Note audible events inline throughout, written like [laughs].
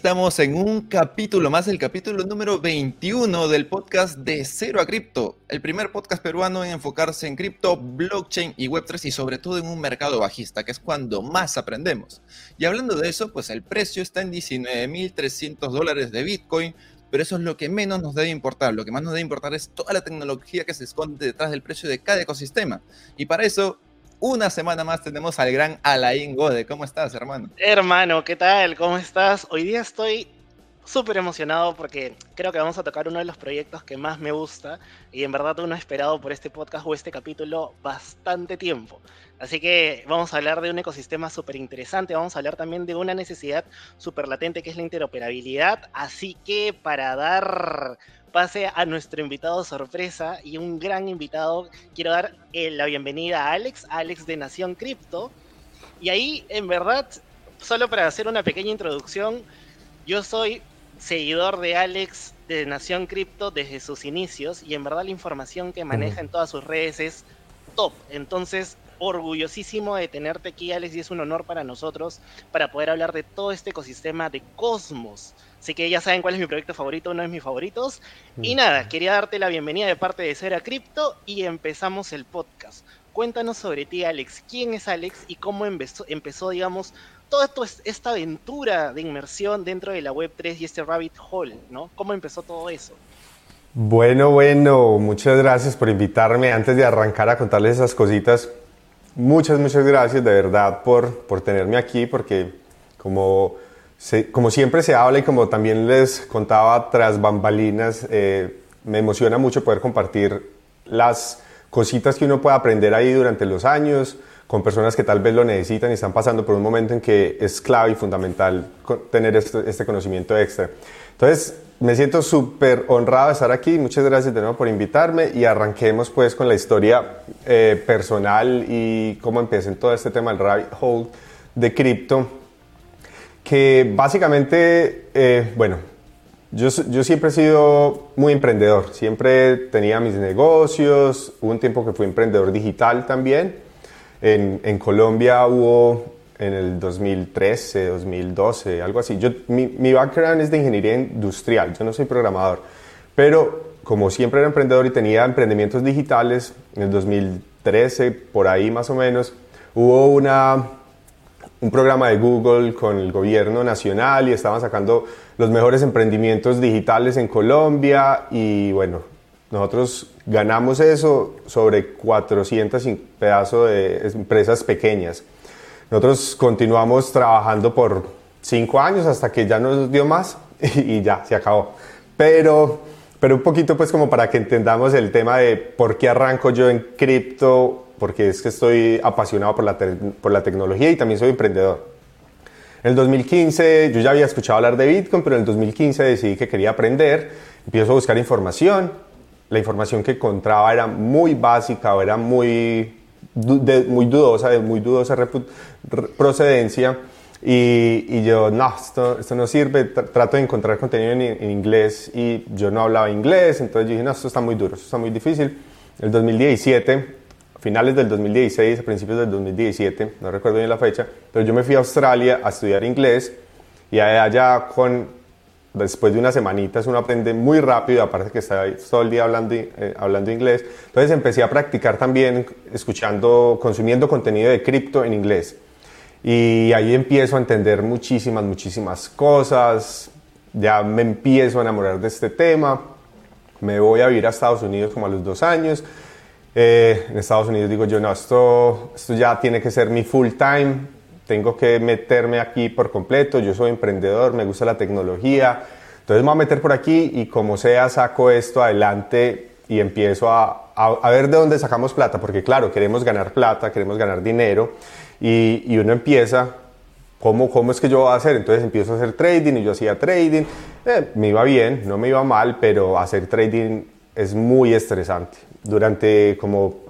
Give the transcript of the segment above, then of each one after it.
estamos en un capítulo más, el capítulo número 21 del podcast de Cero a Cripto, el primer podcast peruano en enfocarse en cripto, blockchain y Web3 y sobre todo en un mercado bajista, que es cuando más aprendemos. Y hablando de eso, pues el precio está en 19.300 dólares de Bitcoin, pero eso es lo que menos nos debe importar. Lo que más nos debe importar es toda la tecnología que se esconde detrás del precio de cada ecosistema. Y para eso una semana más tenemos al gran Alain Gode. ¿Cómo estás, hermano? Hermano, ¿qué tal? ¿Cómo estás? Hoy día estoy súper emocionado porque creo que vamos a tocar uno de los proyectos que más me gusta y en verdad uno ha esperado por este podcast o este capítulo bastante tiempo. Así que vamos a hablar de un ecosistema súper interesante, vamos a hablar también de una necesidad súper latente que es la interoperabilidad. Así que para dar pase a nuestro invitado sorpresa y un gran invitado. Quiero dar eh, la bienvenida a Alex, Alex de Nación Cripto. Y ahí, en verdad, solo para hacer una pequeña introducción, yo soy seguidor de Alex de Nación Cripto desde sus inicios y en verdad la información que maneja en todas sus redes es top. Entonces, orgullosísimo de tenerte aquí, Alex, y es un honor para nosotros para poder hablar de todo este ecosistema de Cosmos Así que ya saben cuál es mi proyecto favorito, uno de mis favoritos. Y nada, quería darte la bienvenida de parte de Cera Cripto y empezamos el podcast. Cuéntanos sobre ti, Alex. ¿Quién es Alex y cómo empezó, empezó digamos, toda esta aventura de inmersión dentro de la Web3 y este rabbit hole, ¿no? ¿Cómo empezó todo eso? Bueno, bueno, muchas gracias por invitarme. Antes de arrancar a contarles esas cositas, muchas, muchas gracias de verdad por, por tenerme aquí, porque como como siempre se habla y como también les contaba tras bambalinas, eh, me emociona mucho poder compartir las cositas que uno puede aprender ahí durante los años con personas que tal vez lo necesitan y están pasando por un momento en que es clave y fundamental tener este, este conocimiento extra. Entonces, me siento súper honrado de estar aquí. Muchas gracias de nuevo por invitarme y arranquemos pues con la historia eh, personal y cómo empecé en todo este tema del rabbit hole de cripto que básicamente, eh, bueno, yo, yo, siempre he sido muy emprendedor, siempre tenía mis negocios, hubo un tiempo que fui emprendedor digital también. En, en Colombia hubo en el 2013, 2012, algo así. Yo, mi, mi background es de ingeniería industrial, yo no soy programador, pero como siempre era emprendedor y tenía emprendimientos digitales, en el 2013, por ahí más o menos, hubo una un programa de Google con el gobierno nacional y estaban sacando los mejores emprendimientos digitales en Colombia y bueno, nosotros ganamos eso sobre 400 pedazos de empresas pequeñas. Nosotros continuamos trabajando por cinco años hasta que ya nos dio más [laughs] y ya, se acabó. Pero, pero un poquito pues como para que entendamos el tema de por qué arranco yo en cripto porque es que estoy apasionado por la, por la tecnología y también soy emprendedor. En el 2015 yo ya había escuchado hablar de Bitcoin, pero en el 2015 decidí que quería aprender, empiezo a buscar información, la información que encontraba era muy básica o era muy, muy dudosa, de muy dudosa procedencia. Y, y, yo, no, esto, esto no sirve, trato de encontrar contenido en, en, inglés y yo no hablaba inglés, entonces yo dije, no, esto está muy duro, esto está muy difícil. El 2017 finales del 2016, a principios del 2017, no recuerdo bien la fecha, pero yo me fui a Australia a estudiar inglés y allá con, después de unas semanitas uno aprende muy rápido, aparte que está todo el día hablando, eh, hablando inglés, entonces empecé a practicar también escuchando, consumiendo contenido de cripto en inglés. Y ahí empiezo a entender muchísimas, muchísimas cosas, ya me empiezo a enamorar de este tema, me voy a vivir a Estados Unidos como a los dos años, eh, en Estados Unidos digo yo, no, esto, esto ya tiene que ser mi full time, tengo que meterme aquí por completo, yo soy emprendedor, me gusta la tecnología, entonces me voy a meter por aquí y como sea saco esto adelante y empiezo a, a, ver de dónde sacamos plata, porque claro, queremos ganar plata, queremos ganar dinero y, y uno empieza ¿Cómo, ¿Cómo, es que yo voy a hacer? Entonces empiezo a hacer trading y yo hacía trading. Eh, me iba bien, no me iba mal, pero hacer trading es muy estresante durante como,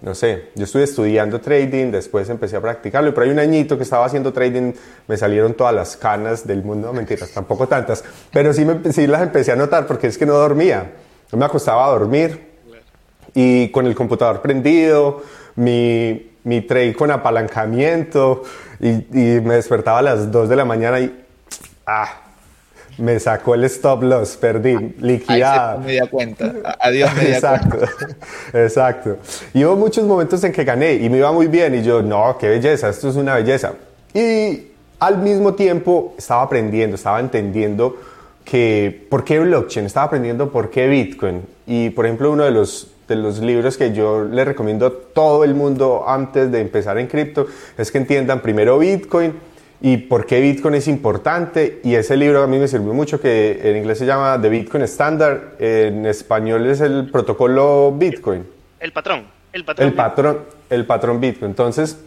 no sé, yo estuve estudiando trading, después empecé a practicarlo, pero hay un añito que estaba haciendo trading, me salieron todas las canas del mundo, mentiras, tampoco tantas, pero sí, me, sí las empecé a notar porque es que no dormía, no me acostaba a dormir y con el computador prendido, mi, mi trade con apalancamiento y, y, me despertaba a las 2 de la mañana y, ah, me sacó el stop loss, perdí, liquidada. Ahí media cuenta. Adiós media exacto, exacto. Y hubo muchos momentos en que gané y me iba muy bien y yo, no, qué belleza, esto es una belleza. Y al mismo tiempo estaba aprendiendo, estaba entendiendo que por qué blockchain, estaba aprendiendo por qué Bitcoin. Y por ejemplo, uno de los de los libros que yo le recomiendo a todo el mundo antes de empezar en cripto es que entiendan primero Bitcoin y por qué Bitcoin es importante. Y ese libro a mí me sirvió mucho, que en inglés se llama The Bitcoin Standard, en español es el protocolo Bitcoin. El patrón. El patrón. El patrón, el patrón Bitcoin. Entonces,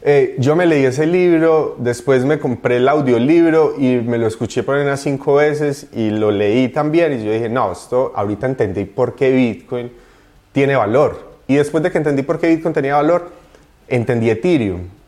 eh, yo me leí ese libro, después me compré el audiolibro y me lo escuché por unas cinco veces y lo leí también y yo dije, no, esto ahorita entendí por qué Bitcoin tiene valor. Y después de que entendí por qué Bitcoin tenía valor, entendí Ethereum.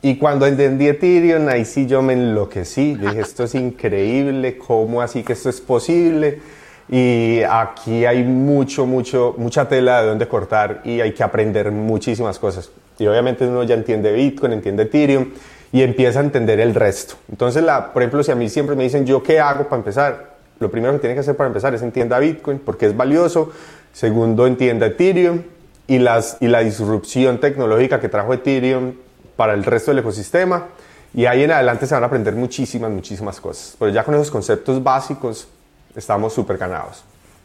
Y cuando entendí Ethereum, ahí sí yo me enloquecí. Dije, esto es increíble, ¿cómo así que esto es posible? Y aquí hay mucho, mucho, mucha tela de donde cortar y hay que aprender muchísimas cosas. Y obviamente uno ya entiende Bitcoin, entiende Ethereum y empieza a entender el resto. Entonces, la, por ejemplo, si a mí siempre me dicen, ¿yo qué hago para empezar? Lo primero que tiene que hacer para empezar es entienda Bitcoin porque es valioso. Segundo, entienda Ethereum y, las, y la disrupción tecnológica que trajo Ethereum para el resto del ecosistema. Y ahí en adelante se van a aprender muchísimas, muchísimas cosas. Pero ya con esos conceptos básicos estamos súper ganados.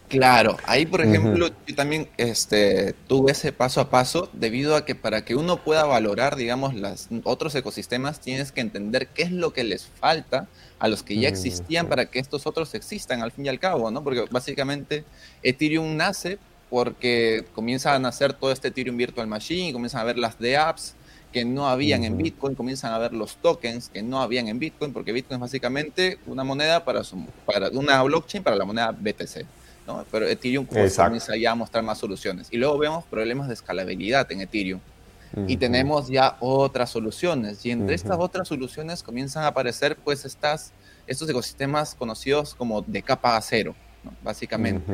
Claro, ahí por ejemplo yo también este, tuve ese paso a paso debido a que para que uno pueda valorar, digamos, los otros ecosistemas tienes que entender qué es lo que les falta a los que ya existían para que estos otros existan al fin y al cabo, ¿no? Porque básicamente Ethereum nace porque comienza a nacer todo este Ethereum Virtual Machine, y comienzan a ver las de apps que no habían en Bitcoin, comienzan a ver los tokens que no habían en Bitcoin, porque Bitcoin es básicamente una moneda para, su, para una blockchain para la moneda BTC. ¿no? Pero Ethereum comienza ya a mostrar más soluciones. Y luego vemos problemas de escalabilidad en Ethereum. Y tenemos ya otras soluciones. Y entre estas otras soluciones comienzan a aparecer pues estas, estos ecosistemas conocidos como de capa cero, básicamente.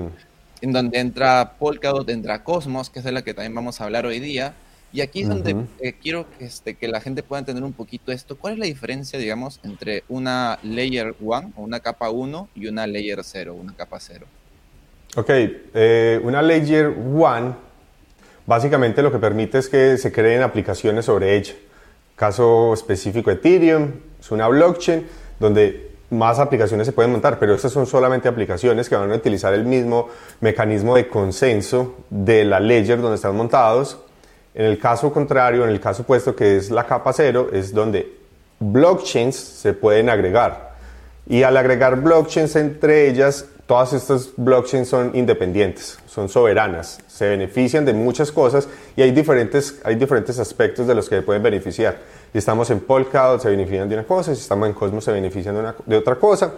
En donde entra Polkadot, entra Cosmos, que es de la que también vamos a hablar hoy día, y aquí es donde eh, quiero que, este, que la gente pueda entender un poquito esto. ¿Cuál es la diferencia, digamos, entre una Layer 1 o una capa 1 y una Layer 0, una capa 0? Ok, eh, una Layer 1 básicamente lo que permite es que se creen aplicaciones sobre ella. Caso específico Ethereum, es una blockchain donde más aplicaciones se pueden montar, pero estas son solamente aplicaciones que van a utilizar el mismo mecanismo de consenso de la ledger donde están montados en el caso contrario, en el caso opuesto que es la capa cero, es donde blockchains se pueden agregar. Y al agregar blockchains entre ellas, todas estas blockchains son independientes, son soberanas, se benefician de muchas cosas y hay diferentes, hay diferentes aspectos de los que pueden beneficiar. Si estamos en Polkadot se benefician de una cosa, si estamos en Cosmos se benefician de, de otra cosa.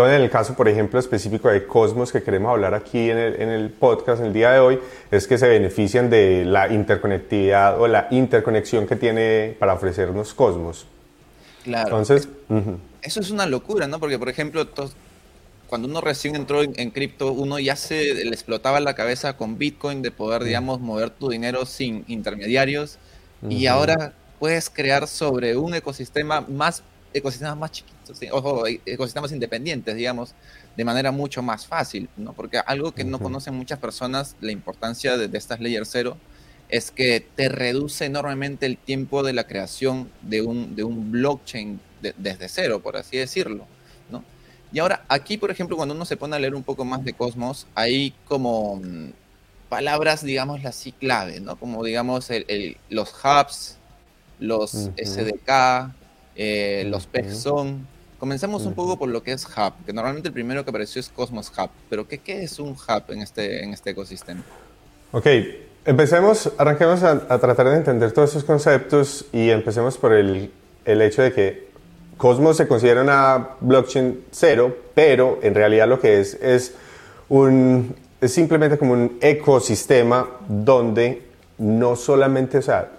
Entonces, en el caso, por ejemplo, específico de Cosmos que queremos hablar aquí en el, en el podcast el día de hoy, es que se benefician de la interconectividad o la interconexión que tiene para ofrecernos Cosmos. Claro. Entonces, eso es una locura, ¿no? Porque, por ejemplo, cuando uno recién entró en, cripto, uno ya se le explotaba la cabeza con Bitcoin de poder, digamos, mover tu dinero sin intermediarios. Y ahora puedes crear sobre un ecosistema más ecosistemas más chiquitos, ojo, ecosistemas independientes, digamos, de manera mucho más fácil, ¿no? Porque algo que no conocen muchas personas, la importancia de, estas layer cero, es que te reduce enormemente el tiempo de la creación de un, de un blockchain desde cero, por así decirlo, ¿no? Y ahora, aquí, por ejemplo, cuando uno se pone a leer un poco más de Cosmos, hay como mm, palabras, digamos, así clave, ¿no? Como, digamos, los hubs, los SDK, eh, los PEG son... Comencemos un poco por lo que es Hub, que normalmente el primero que apareció es Cosmos Hub, pero ¿qué, qué es un Hub en este, en este ecosistema? Ok, empecemos, arranquemos a, tratar de entender todos estos conceptos y empecemos por el, el hecho de que Cosmos se considera una blockchain cero, pero en realidad lo que es es, un, es simplemente como un ecosistema donde no solamente, o sea,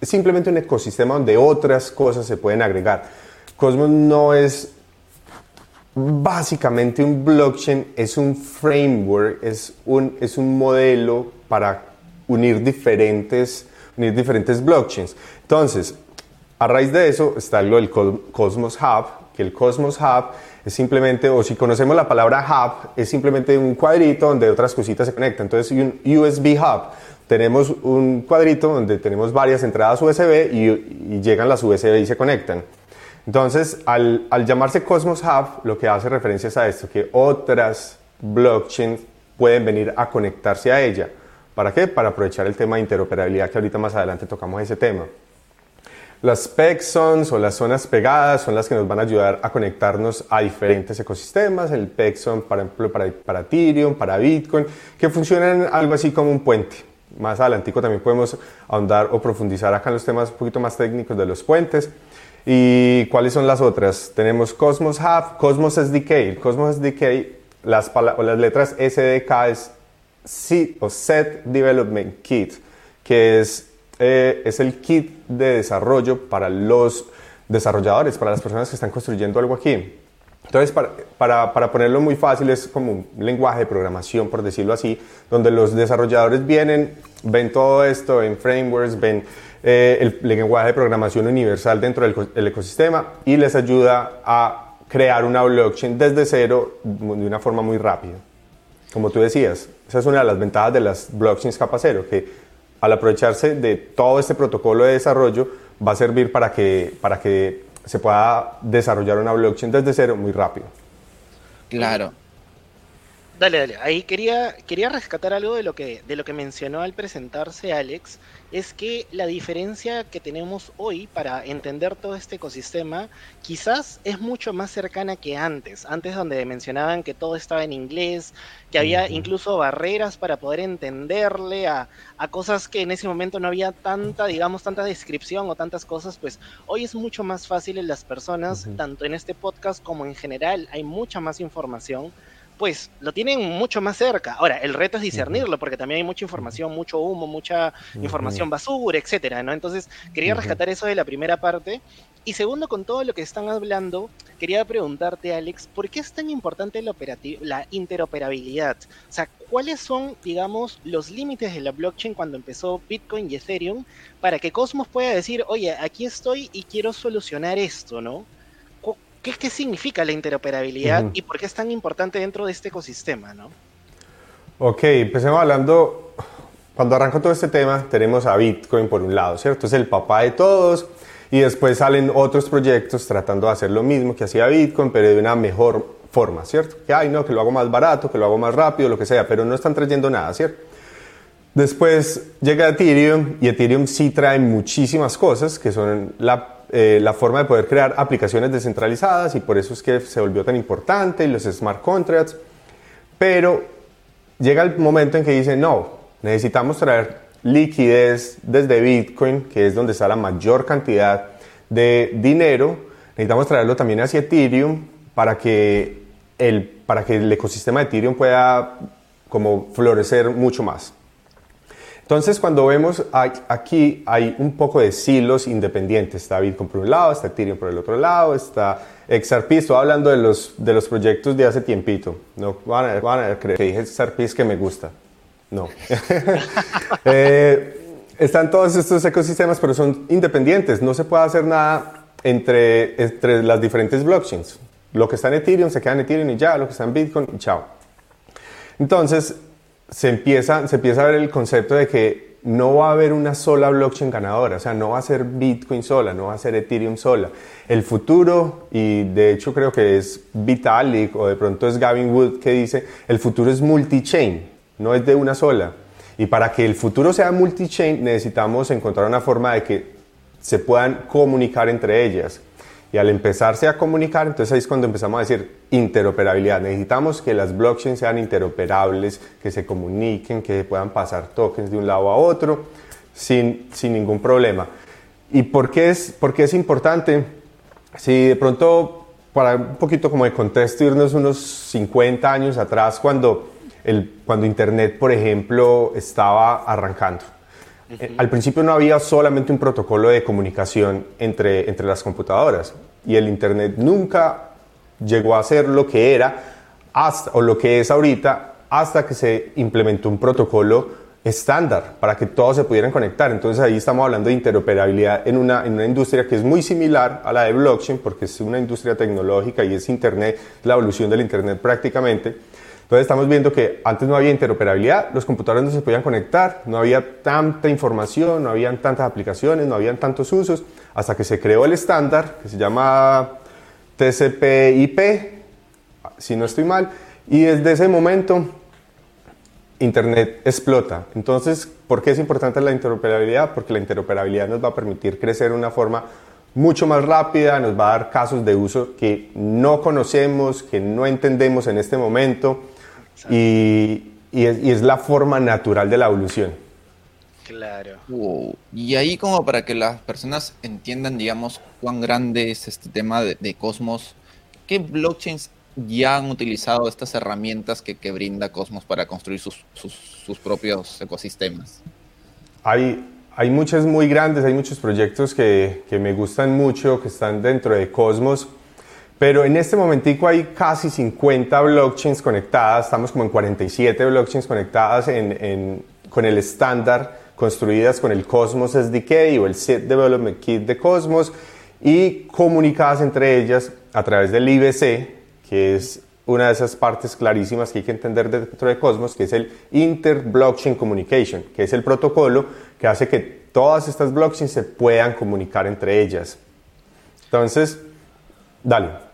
es simplemente un ecosistema donde otras cosas se pueden agregar. Cosmos no es básicamente un blockchain, es un framework, es un, es un modelo para unir diferentes, unir diferentes blockchains. Entonces, a raíz de eso está lo del Cosmos Hub, que el Cosmos Hub es simplemente, o si conocemos la palabra hub, es simplemente un cuadrito donde otras cositas se conectan. Entonces, un USB Hub, tenemos un cuadrito donde tenemos varias entradas USB y, llegan las USB y se conectan. Entonces, al, llamarse Cosmos Hub, lo que hace referencia es a esto, que otras blockchains pueden venir a conectarse a ella. ¿Para qué? Para aprovechar el tema de interoperabilidad, que ahorita más adelante tocamos ese tema. Las PEXONs o las zonas pegadas son las que nos van a ayudar a conectarnos a diferentes ecosistemas. El PEXON, por ejemplo, para, para Ethereum, para Bitcoin, que funcionan algo así como un puente. Más adelantico también podemos ahondar o profundizar acá en los temas un poquito más técnicos de los puentes. ¿Y cuáles son las otras? Tenemos Cosmos Hub, Cosmos SDK. Cosmos SDK, las, las letras SDK es Set, o Set Development Kit, que es eh, es el kit de desarrollo para los desarrolladores, para las personas que están construyendo algo aquí. Entonces, para, para, ponerlo muy fácil, es como un lenguaje de programación, por decirlo así, donde los desarrolladores vienen, ven todo esto, ven frameworks, ven eh, el lenguaje de programación universal dentro del ecosistema y les ayuda a crear una blockchain desde cero de una forma muy rápida. Como tú decías, esa es una de las ventajas de las blockchains capa cero, que al aprovecharse de todo este protocolo de desarrollo, va a servir para que, para que se pueda desarrollar una blockchain desde cero muy rápido. Claro. Dale, dale. Ahí quería, quería rescatar algo de lo, que, de lo que mencionó al presentarse Alex, es que la diferencia que tenemos hoy para entender todo este ecosistema quizás es mucho más cercana que antes. Antes donde mencionaban que todo estaba en inglés, que había incluso barreras para poder entenderle a, a cosas que en ese momento no había tanta, digamos, tanta descripción o tantas cosas, pues hoy es mucho más fácil en las personas, tanto en este podcast como en general, hay mucha más información pues lo tienen mucho más cerca. Ahora, el reto es discernirlo, porque también hay mucha información, mucho humo, mucha información basura, etcétera, ¿no? Entonces, quería rescatar eso de la primera parte. Y segundo, con todo lo que están hablando, quería preguntarte, Alex, ¿por qué es tan importante la, la interoperabilidad? O sea, ¿cuáles son, digamos, los límites de la blockchain cuando empezó Bitcoin y Ethereum para que Cosmos pueda decir, oye, aquí estoy y quiero solucionar esto, ¿no? ¿Qué, qué significa la interoperabilidad y por qué es tan importante dentro de este ecosistema? ¿no? Ok, empecemos hablando, cuando arrancó todo este tema, tenemos a Bitcoin por un lado, ¿cierto? Es el papá de todos y después salen otros proyectos tratando de hacer lo mismo que hacía Bitcoin, pero de una mejor forma, ¿cierto? Que, ay, no, que lo hago más barato, que lo hago más rápido, lo que sea, pero no están trayendo nada, ¿cierto? Después llega Ethereum y Ethereum sí trae muchísimas cosas que son la eh, la forma de poder crear aplicaciones descentralizadas y por eso es que se volvió tan importante y los smart contracts. Pero llega el momento en que dicen, no, necesitamos traer liquidez desde Bitcoin, que es donde está la mayor cantidad de dinero, necesitamos traerlo también hacia Ethereum para que el, para que el ecosistema de Ethereum pueda como florecer mucho más. Entonces, cuando vemos aquí, hay un poco de silos independientes. Está Bitcoin por un lado, está Ethereum por el otro lado, está XRP. Estoy hablando de los, de los proyectos de hace tiempito. No van a, van a creer que dije XRP es que me gusta. No. [laughs] Eh, están todos estos ecosistemas, pero son independientes. No se puede hacer nada entre, entre las diferentes blockchains. Lo que está en Ethereum se queda en Ethereum y ya, lo que está en Bitcoin y chao. Entonces, se empieza, se empieza a ver el concepto de que no va a haber una sola blockchain ganadora, o sea, no va a ser Bitcoin sola, no va a ser Ethereum sola. El futuro, y de hecho creo que es Vitalik o de pronto es Gavin Wood que dice, el futuro es multi-chain, no es de una sola. Y para que el futuro sea multi-chain necesitamos encontrar una forma de que se puedan comunicar entre ellas. Y al empezarse a comunicar, entonces ahí es cuando empezamos a decir interoperabilidad. Necesitamos que las blockchains sean interoperables, que se comuniquen, que puedan pasar tokens de un lado a otro sin, sin ningún problema. ¿Y por qué, es, por qué es importante? Si de pronto, para un poquito como de contexto, irnos unos 50 años atrás, cuando, el, cuando Internet, por ejemplo, estaba arrancando. Al principio no había solamente un protocolo de comunicación entre, entre las computadoras y el Internet nunca llegó a ser lo que era hasta, o lo que es ahorita hasta que se implementó un protocolo estándar para que todos se pudieran conectar. Entonces ahí estamos hablando de interoperabilidad en una, en una industria que es muy similar a la de blockchain porque es una industria tecnológica y es Internet, la evolución del Internet prácticamente. Entonces estamos viendo que antes no había interoperabilidad, los computadores no se podían conectar, no había tanta información, no habían tantas aplicaciones, no habían tantos usos, hasta que se creó el estándar que se llama TCP/IP, si no estoy mal, y desde ese momento Internet explota. Entonces, ¿por qué es importante la interoperabilidad? Porque la interoperabilidad nos va a permitir crecer de una forma mucho más rápida, nos va a dar casos de uso que no conocemos, que no entendemos en este momento y, es, la forma natural de la evolución. Claro. Y ahí como para que las personas entiendan, digamos, cuán grande es este tema de Cosmos, ¿qué blockchains ya han utilizado estas herramientas que, brinda Cosmos para construir sus, propios ecosistemas? Hay, hay muchas muy grandes, hay muchos proyectos que, me gustan mucho, que están dentro de Cosmos, pero en este momentico hay casi 50 blockchains conectadas, estamos como en 47 blockchains conectadas con el estándar, construidas con el Cosmos SDK o el Set Development Kit de Cosmos y comunicadas entre ellas a través del IBC, que es una de esas partes clarísimas que hay que entender dentro de Cosmos, que es el Inter-Blockchain Communication, que es el protocolo que hace que todas estas blockchains se puedan comunicar entre ellas. Entonces, dale.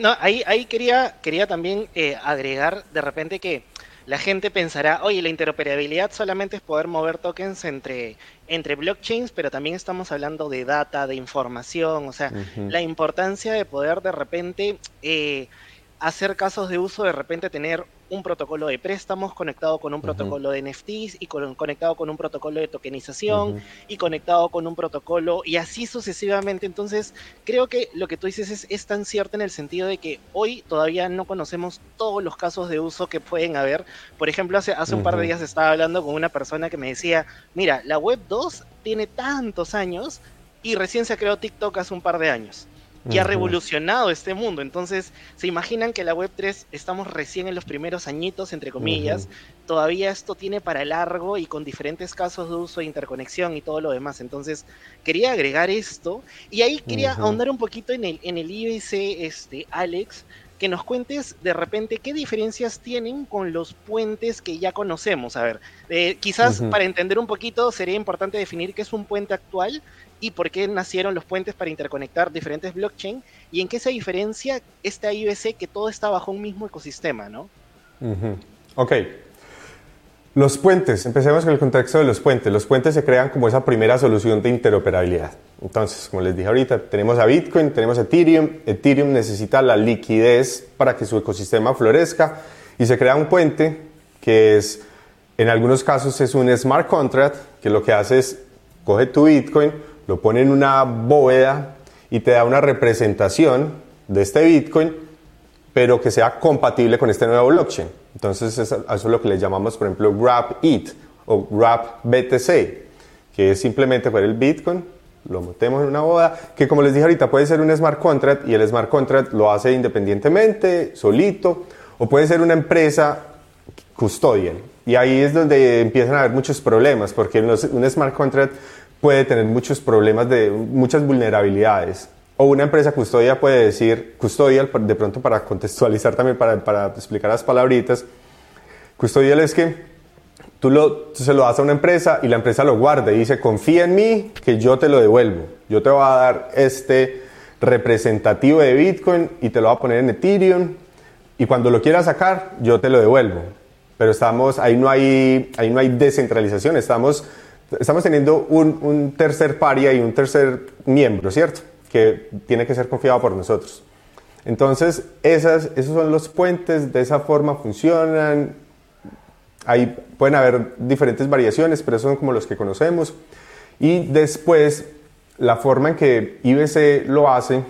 No, ahí, ahí quería, quería también eh, agregar de repente que la gente pensará, oye, la interoperabilidad solamente es poder mover tokens entre, entre blockchains, pero también estamos hablando de data, de información, o sea, la importancia de poder de repente eh, hacer casos de uso, de repente tener un protocolo de préstamos conectado con un protocolo de NFTs y conectado con un protocolo de tokenización y conectado con un protocolo y así sucesivamente. Entonces, creo que lo que tú dices es, tan cierto en el sentido de que hoy todavía no conocemos todos los casos de uso que pueden haber. Por ejemplo, hace, hace un par de días estaba hablando con una persona que me decía, mira, la web 2 tiene tantos años y recién se creó TikTok hace un par de años y ha revolucionado este mundo. Entonces, se imaginan que la Web3 estamos recién en los primeros añitos, entre comillas. Todavía esto tiene para largo y con diferentes casos de uso de interconexión y todo lo demás. Entonces, quería agregar esto. Y ahí quería ahondar un poquito en el, en el IBC, este, Alex, que nos cuentes de repente qué diferencias tienen con los puentes que ya conocemos. A ver, eh, quizás para entender un poquito sería importante definir qué es un puente actual y por qué nacieron los puentes para interconectar diferentes blockchain y en qué se diferencia este IBC que todo está bajo un mismo ecosistema, ¿no? Ok. Los puentes, empecemos con el contexto de los puentes. Los puentes se crean como esa primera solución de interoperabilidad. Entonces, como les dije ahorita, tenemos a Bitcoin, tenemos Ethereum. Ethereum necesita la liquidez para que su ecosistema florezca y se crea un puente que es, en algunos casos es un smart contract, que lo que hace es coge tu Bitcoin, lo pone en una bóveda y te da una representación de este Bitcoin, pero que sea compatible con este nuevo blockchain. Entonces, eso, es lo que le llamamos, por ejemplo, Wrap IT o Wrap BTC, que es simplemente poner el Bitcoin, lo metemos en una bóveda, que como les dije ahorita, puede ser un smart contract y el smart contract lo hace independientemente, solito, o puede ser una empresa custodial. Y ahí es donde empiezan a haber muchos problemas, porque un smart contract puede tener muchos problemas de muchas vulnerabilidades. O una empresa custodia puede decir, custodia de pronto para contextualizar también, para, para explicar las palabritas, custodial es que tú, lo, se lo das a una empresa y la empresa lo guarda y dice, confía en mí que yo te lo devuelvo. Yo te voy a dar este representativo de Bitcoin y te lo voy a poner en Ethereum y cuando lo quieras sacar, yo te lo devuelvo. Pero estamos, ahí no hay, ahí no hay descentralización, estamos estamos teniendo un, tercer paria y un tercer miembro, ¿cierto? Que tiene que ser confiado por nosotros. Entonces, esas, esos son los puentes, de esa forma funcionan. Ahí pueden haber diferentes variaciones, pero son como los que conocemos. Y después, la forma en que IBC lo hace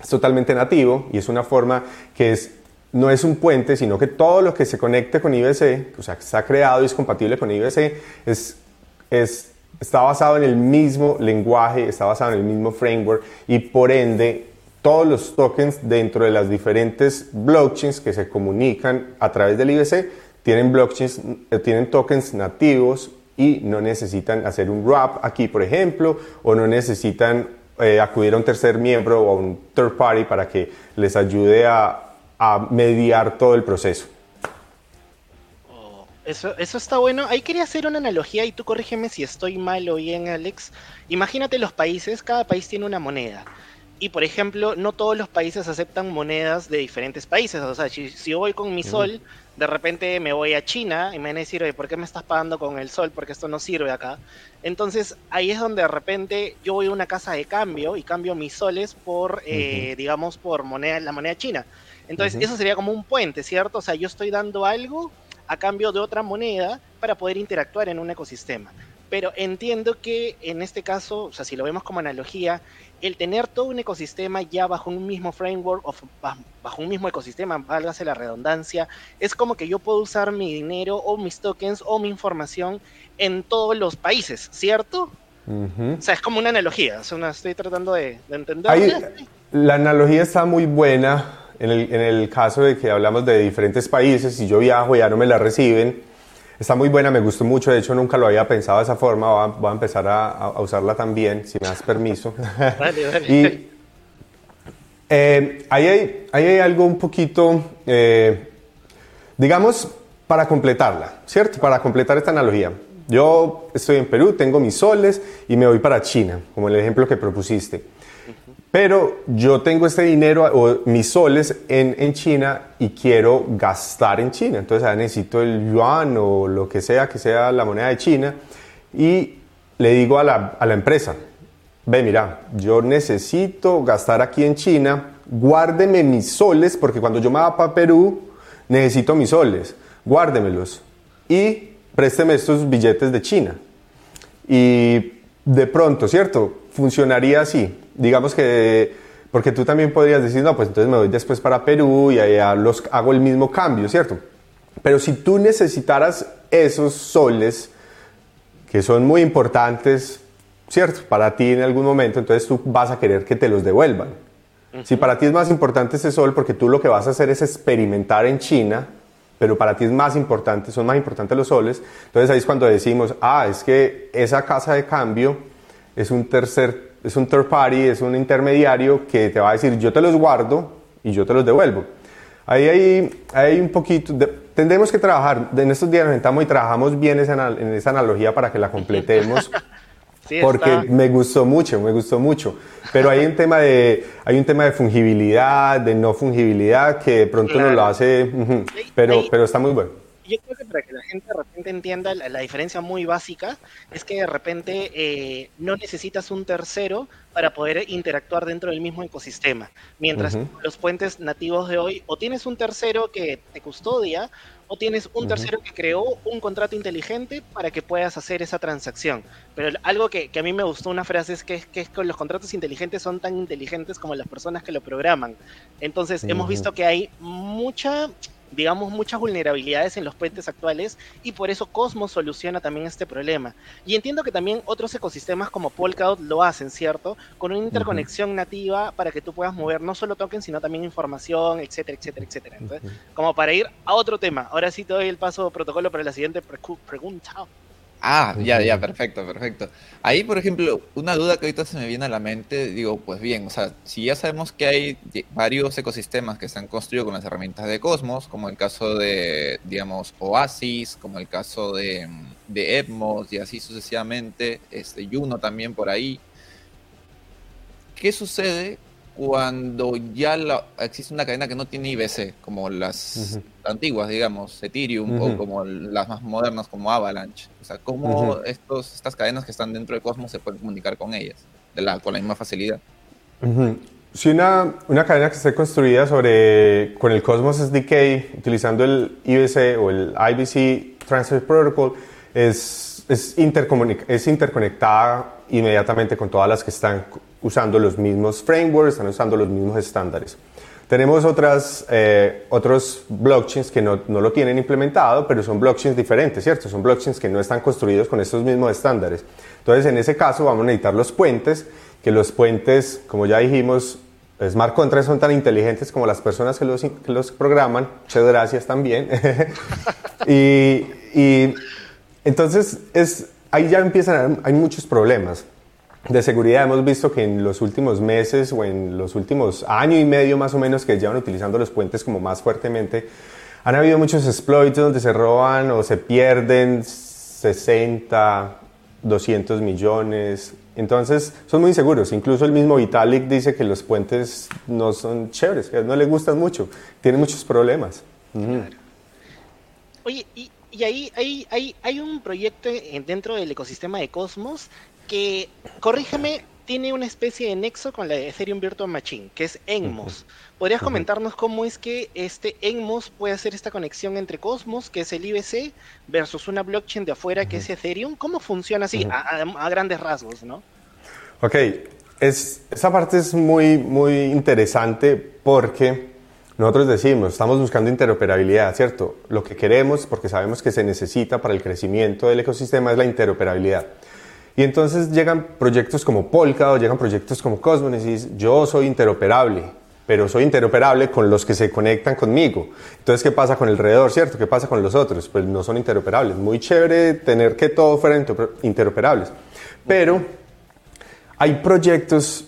es totalmente nativo y es una forma que es, no es un puente, sino que todo lo que se conecte con IBC, o sea, que está creado y es compatible con IBC, es es, está basado en el mismo lenguaje, está basado en el mismo framework y por ende todos los tokens dentro de las diferentes blockchains que se comunican a través del IBC tienen blockchains, eh, tienen tokens nativos y no necesitan hacer un wrap aquí, por ejemplo, o no necesitan eh, acudir a un tercer miembro o a un third party para que les ayude a mediar todo el proceso. Eso, eso está bueno. Ahí quería hacer una analogía y tú corrígeme si estoy mal o bien, Alex. Imagínate los países, cada país tiene una moneda. Y por ejemplo, no todos los países aceptan monedas de diferentes países. O sea, si, si yo voy con mi sol, de repente me voy a China y me van a decir, oye, ¿por qué me estás pagando con el sol? Porque esto no sirve acá. Entonces ahí es donde de repente yo voy a una casa de cambio y cambio mis soles por, eh, digamos, por moneda, la moneda china. Entonces eso sería como un puente, ¿cierto? O sea, yo estoy dando algo a cambio de otra moneda para poder interactuar en un ecosistema. Pero entiendo que en este caso, o sea, si lo vemos como analogía, el tener todo un ecosistema ya bajo un mismo framework o bajo un mismo ecosistema, válgase la redundancia, es como que yo puedo usar mi dinero o mis tokens o mi información en todos los países, ¿cierto? O sea, es como una analogía, o sea, estoy tratando de, entender. la analogía está muy buena en el, en el caso de que hablamos de diferentes países, si yo viajo y ya no me la reciben, Está muy buena, me gustó mucho, de hecho nunca lo había pensado de esa forma, voy a, empezar a, usarla también, si me das permiso. [laughs] y eh, ahí, hay, hay, algo un poquito, eh, digamos, para completarla, ¿cierto? Para completar esta analogía. Yo estoy en Perú, tengo mis soles y me voy para China, como el ejemplo que propusiste. Pero yo tengo este dinero o mis soles en, en, China y quiero gastar en China. Entonces ah, necesito el yuan o lo que sea que sea la moneda de China. Y le digo a la, a la empresa, ve mira, yo necesito gastar aquí en China, guárdeme mis soles porque cuando yo me vaya para Perú necesito mis soles, guárdemelos y présteme estos billetes de China. Y de pronto, ¿cierto? Funcionaría así digamos que, porque tú también podrías decir, no, pues entonces me voy después para Perú y allá los, hago el mismo cambio, ¿cierto? Pero si tú necesitaras esos soles, que son muy importantes, ¿cierto? Para ti en algún momento, entonces tú vas a querer que te los devuelvan. Si para ti es más importante ese sol, porque tú lo que vas a hacer es experimentar en China, pero para ti es más importante, son más importantes los soles, entonces ahí es cuando decimos, ah, es que esa casa de cambio es un tercer es un third party, es un intermediario que te va a decir yo te los guardo y yo te los devuelvo. Ahí hay, hay un poquito, tendremos que trabajar, en estos días nos sentamos y trabajamos bien esa, en esa analogía para que la completemos. [laughs] porque me gustó mucho, me gustó mucho. Pero hay un tema de, hay un tema de fungibilidad, de no fungibilidad, que de pronto nos lo hace, pero, pero está muy bueno yo creo que para que la gente de repente entienda la, diferencia muy básica es que de repente eh, no necesitas un tercero para poder interactuar dentro del mismo ecosistema. Mientras los puentes nativos de hoy o tienes un tercero que te custodia o tienes un tercero que creó un contrato inteligente para que puedas hacer esa transacción. Pero algo que, a mí me gustó una frase es que, que, que los contratos inteligentes son tan inteligentes como las personas que lo programan. Entonces hemos visto que hay mucha digamos, muchas vulnerabilidades en los puentes actuales y por eso Cosmos soluciona también este problema. Y entiendo que también otros ecosistemas como Polkadot lo hacen, ¿cierto? Con una interconexión nativa para que tú puedas mover no solo tokens, sino también información, etcétera, etcétera, etcétera. Entonces, como para ir a otro tema, ahora sí te doy el paso protocolo para la siguiente pregunta. Ah, ya, ya, perfecto, perfecto. Ahí, por ejemplo, una duda que ahorita se me viene a la mente, digo, pues bien, o sea, si ya sabemos que hay varios ecosistemas que se han construido con las herramientas de Cosmos, como el caso de, digamos, Oasis, como el caso de, de Edmos y así sucesivamente, este, Juno también por ahí, ¿qué sucede cuando ya existe una cadena que no tiene IBC, como las antiguas, digamos, Ethereum, o como las más modernas como Avalanche. O sea, cómo estos, estas cadenas que están dentro de Cosmos se pueden comunicar con ellas, de la, con la misma facilidad. Si una, una, cadena que esté construida sobre, con el Cosmos SDK, utilizando el IBC o el IBC Transfer Protocol, es, es, es interconectada inmediatamente con todas las que están usando los mismos frameworks, están usando los mismos estándares. Tenemos otras, eh, otros blockchains que no, no, lo tienen implementado, pero son blockchains diferentes, ¿cierto? Son blockchains que no están construidos con estos mismos estándares. Entonces, en ese caso, vamos a necesitar los puentes, que los puentes, como ya dijimos, smart contracts son tan inteligentes como las personas que los, que los programan. Muchas gracias también. [laughs] y, y, entonces es, ahí ya empiezan, hay muchos problemas. De seguridad hemos visto que en los últimos meses o en los últimos año y medio más o menos que llevan utilizando los puentes como más fuertemente, han habido muchos exploits donde se roban o se pierden 60, 200 millones. Entonces son muy inseguros. Incluso el mismo Vitalik dice que los puentes no son chéveres, que no le gustan mucho, tienen muchos problemas. Oye, y, ahí, ahí, hay un proyecto dentro del ecosistema de Cosmos que, corrígeme, tiene una especie de nexo con la Ethereum Virtual Machine, que es Enmos. ¿Podrías comentarnos cómo es que este Enmos puede hacer esta conexión entre Cosmos, que es el IBC, versus una blockchain de afuera, que es Ethereum? ¿Cómo funciona así, a, grandes rasgos, no? Ok, es, esa parte es muy, muy interesante porque nosotros decimos, estamos buscando interoperabilidad, ¿cierto? Lo que queremos, porque sabemos que se necesita para el crecimiento del ecosistema, es la interoperabilidad. Y entonces llegan proyectos como Polkadot, llegan proyectos como dices, yo soy interoperable, pero soy interoperable con los que se conectan conmigo. Entonces, ¿qué pasa con el alrededor, cierto? ¿Qué pasa con los otros? Pues no son interoperables. Muy chévere tener que todo fuera interoperables. Pero hay proyectos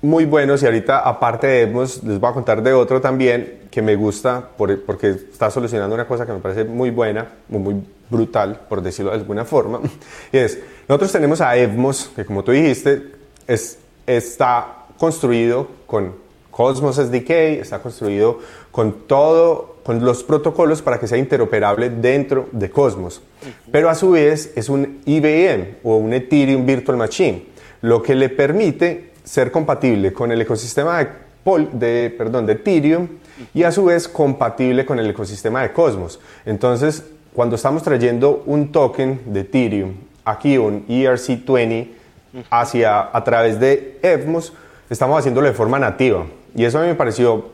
muy buenos y ahorita aparte de les voy a contar de otro también que me gusta porque está solucionando una cosa que me parece muy buena, muy brutal, por decirlo de alguna forma. [laughs] Y es, nosotros tenemos a Evmos, que como tú dijiste, es, está construido con Cosmos SDK, está construido con todo, con los protocolos para que sea interoperable dentro de Cosmos. Pero a su vez es un IBM o un Ethereum Virtual Machine, lo que le permite ser compatible con el ecosistema de, de, perdón, de Ethereum y a su vez compatible con el ecosistema de Cosmos. Entonces, cuando estamos trayendo un token de Ethereum, aquí un ERC20, hacia, a través de Evmos, estamos haciéndolo de forma nativa. Y eso a mí me pareció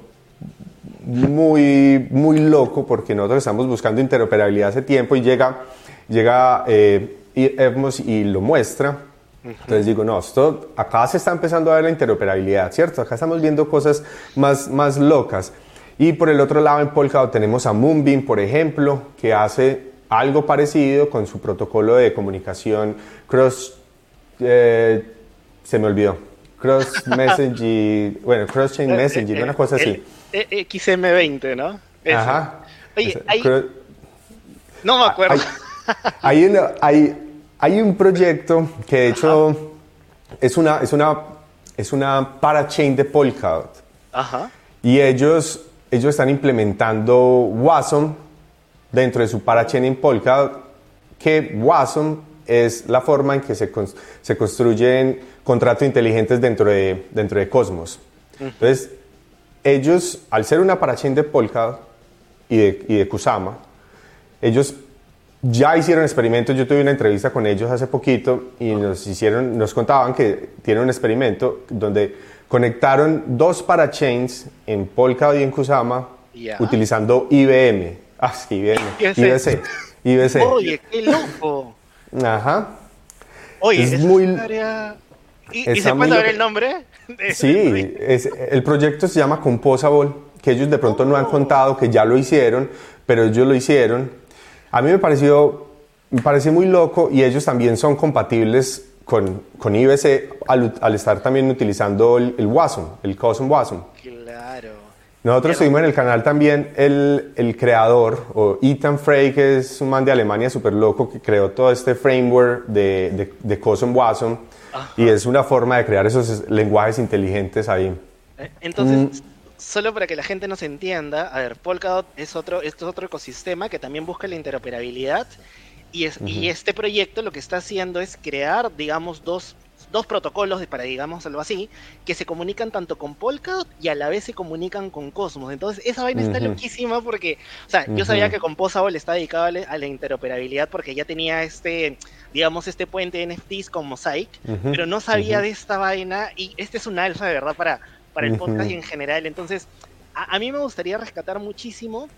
muy, muy loco porque nosotros estamos buscando interoperabilidad hace tiempo y llega, llega eh, Evmos y lo muestra. Entonces digo, no, esto, acá se está empezando a ver la interoperabilidad, ¿cierto? Acá estamos viendo cosas más, más locas. Y por el otro lado, en Polkadot tenemos a Moonbeam, por ejemplo, que hace algo parecido con su protocolo de comunicación cross. Eh, se me olvidó. Cross [laughs] Messaging, bueno, Cross Chain eh, Messaging, una cosa así. XM20, ¿no? Ajá. Oye, hay... no me acuerdo. Hay, hay, hay, un proyecto que de hecho es una, es una, es una parachain de Polkadot. Ajá. Y ellos ellos están implementando WASM dentro de su parachain en Polkadot, que WASM es la forma en que se, se construyen contratos inteligentes dentro de, dentro de Cosmos. Entonces, ellos, al ser una parachain de Polkadot y de, y de Kusama, ellos ya hicieron experimentos, yo tuve una entrevista con ellos hace poquito y nos, hicieron, nos contaban que tienen un experimento donde Conectaron dos parachains en Polkadot y en Kusama utilizando IBM. Ah, sí, IBM. [laughs] IBC. IBC. Oye, qué loco. Ajá. Oye, es muy... ¿Y, se puede ver el nombre? Sí, es, el proyecto se llama Composable, que ellos de pronto no han oh. contado que ya lo hicieron, pero ellos lo hicieron. A mí me pareció, me pareció muy loco y ellos también son compatibles con, con IBC al, estar también utilizando el, el WASM, el Cosm WASM. Claro. Nosotros tuvimos en el canal también el, el, creador, o Ethan Frey, que es un man de Alemania súper loco, que creó todo este framework de, de, de Cosm WASM, y es una forma de crear esos lenguajes inteligentes ahí. Eh, entonces, mm. Solo para que la gente nos entienda, a ver, Polkadot es otro, es otro ecosistema que también busca la interoperabilidad y, es, y este proyecto lo que está haciendo es crear, digamos, dos, dos protocolos, para digamos algo así, que se comunican tanto con Polkadot y a la vez se comunican con Cosmos. Entonces, esa vaina está loquísima porque, o sea, yo sabía que Composable está dedicado a la interoperabilidad porque ya tenía este, digamos, este puente de NFTs con Mosaic, pero no sabía de esta vaina y este es un alfa de verdad para, para el podcast y en general. Entonces, a, a mí me gustaría rescatar muchísimo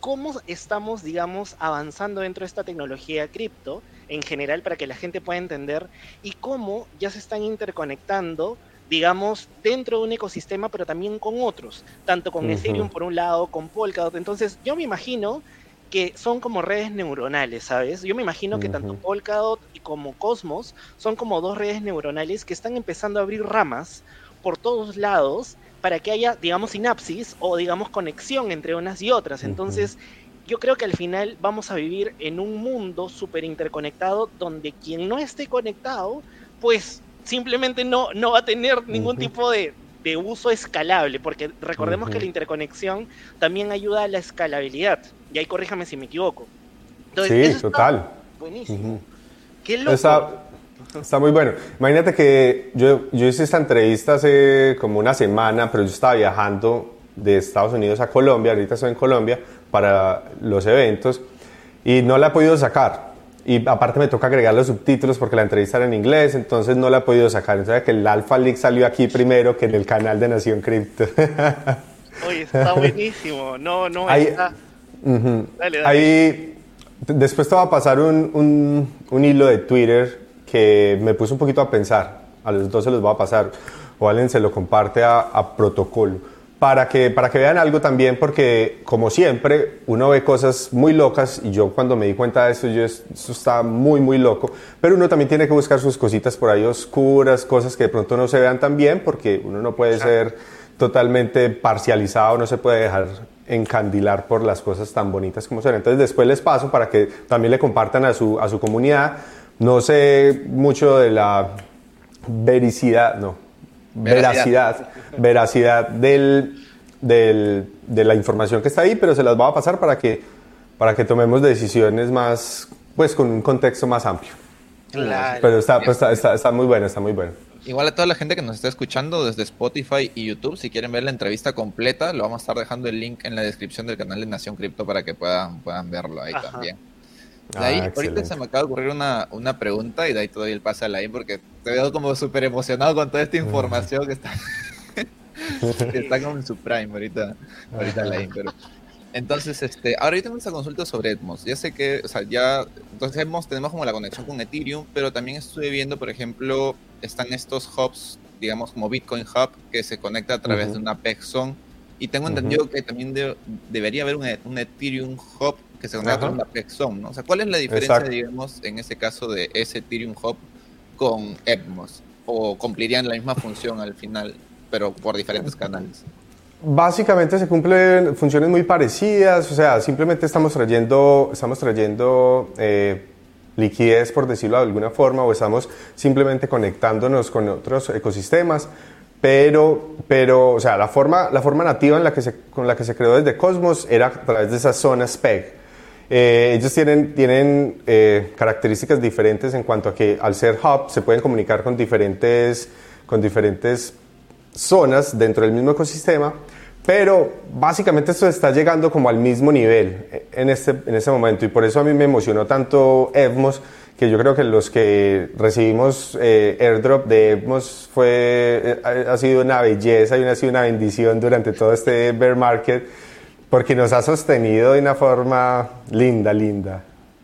cómo estamos, digamos, avanzando dentro de esta tecnología cripto en general para que la gente pueda entender y cómo ya se están interconectando digamos, dentro de un ecosistema, pero también con otros, tanto con Ethereum por un lado, con Polkadot. Entonces, yo me imagino que son como redes neuronales, ¿sabes? Yo me imagino que tanto Polkadot y como Cosmos son como dos redes neuronales que están empezando a abrir ramas por todos lados para que haya, digamos, sinapsis o, digamos, conexión entre unas y otras. Entonces, yo creo que al final vamos a vivir en un mundo súper interconectado donde quien no esté conectado, pues simplemente no, no va a tener ningún tipo de, uso escalable, porque recordemos que la interconexión también ayuda a la escalabilidad. Y ahí corríjame si me equivoco. sí, total. Buenísimo. Qué loco. Está, muy bueno. Imagínate que yo, yo hice esta entrevista hace como una semana, pero yo estaba viajando de Estados Unidos a Colombia, ahorita estoy en Colombia para los eventos y no la he podido sacar. Y aparte me toca agregar los subtítulos porque la entrevista era en inglés, entonces no la he podido sacar. Entonces que el Alpha League salió aquí primero que en el canal de Nación Cripto. [laughs] Oye, está buenísimo. No, no, ahí, está... dale, dale. Ahí, después te va a pasar un, un, un, hilo de Twitter que me puso un poquito a pensar. A los dos se los va a pasar. O alguien se lo comparte a, a protocolo para que, para que vean algo también, porque como siempre, uno ve cosas muy locas y yo cuando me di cuenta de eso, yo, eso está muy, muy loco, pero uno también tiene que buscar sus cositas por ahí oscuras, cosas que de pronto no se vean tan bien, porque uno no puede ser totalmente parcializado, no se puede dejar encandilar por las cosas tan bonitas como son. Entonces después les paso para que también le compartan a su, a su comunidad. No sé mucho de la vericidad, no, veracidad, veracidad del, del, de la información que está ahí, pero se las voy a pasar para que, para que tomemos decisiones más, pues con un contexto más amplio. Claro. Pero está, pues, está, está, muy bueno, está muy bueno. Igual a toda la gente que nos está escuchando desde Spotify y YouTube, si quieren ver la entrevista completa, lo vamos a estar dejando el link en la descripción del canal de Nación Cripto para que puedan, puedan verlo ahí también. De ahí, ah, ahorita se me acaba de ocurrir una, una pregunta y de ahí todavía el pase a la porque te veo como súper emocionado con toda esta información que está, [laughs] está como en su prime ahorita, ahorita la pero entonces, este, ahora yo tengo esta consulta sobre Edmos. Ya sé que, o sea, ya, entonces Edmos tenemos como la conexión con Ethereum, pero también estuve viendo, por ejemplo, están estos hubs, digamos como Bitcoin Hub, que se conecta a través de una PEXON. Y tengo entendido que también debería haber un, un Ethereum Hub que se conecta con la Plexon, ¿no? O sea, ¿cuál es la diferencia, digamos, en ese caso de ese Ethereum Hub con Evmos? ¿O cumplirían la misma función al final, pero por diferentes canales? Básicamente se cumplen funciones muy parecidas, o sea, simplemente estamos trayendo, estamos trayendo eh, liquidez, por decirlo de alguna forma, o estamos simplemente conectándonos con otros ecosistemas, pero, pero o sea, la forma, la forma nativa en la que se, con la que se creó desde Cosmos era a través de esas zonas PEG. Eh, ellos tienen, tienen eh, características diferentes en cuanto a que al ser hub se pueden comunicar con diferentes, con diferentes zonas dentro del mismo ecosistema, pero básicamente esto está llegando como al mismo nivel en este, en este momento. Y por eso a mí me emocionó tanto Evmos que yo creo que los que recibimos eh, airdrop de Evmos fue, ha sido una belleza y ha sido una bendición durante todo este bear market porque nos ha sostenido de una forma linda, linda.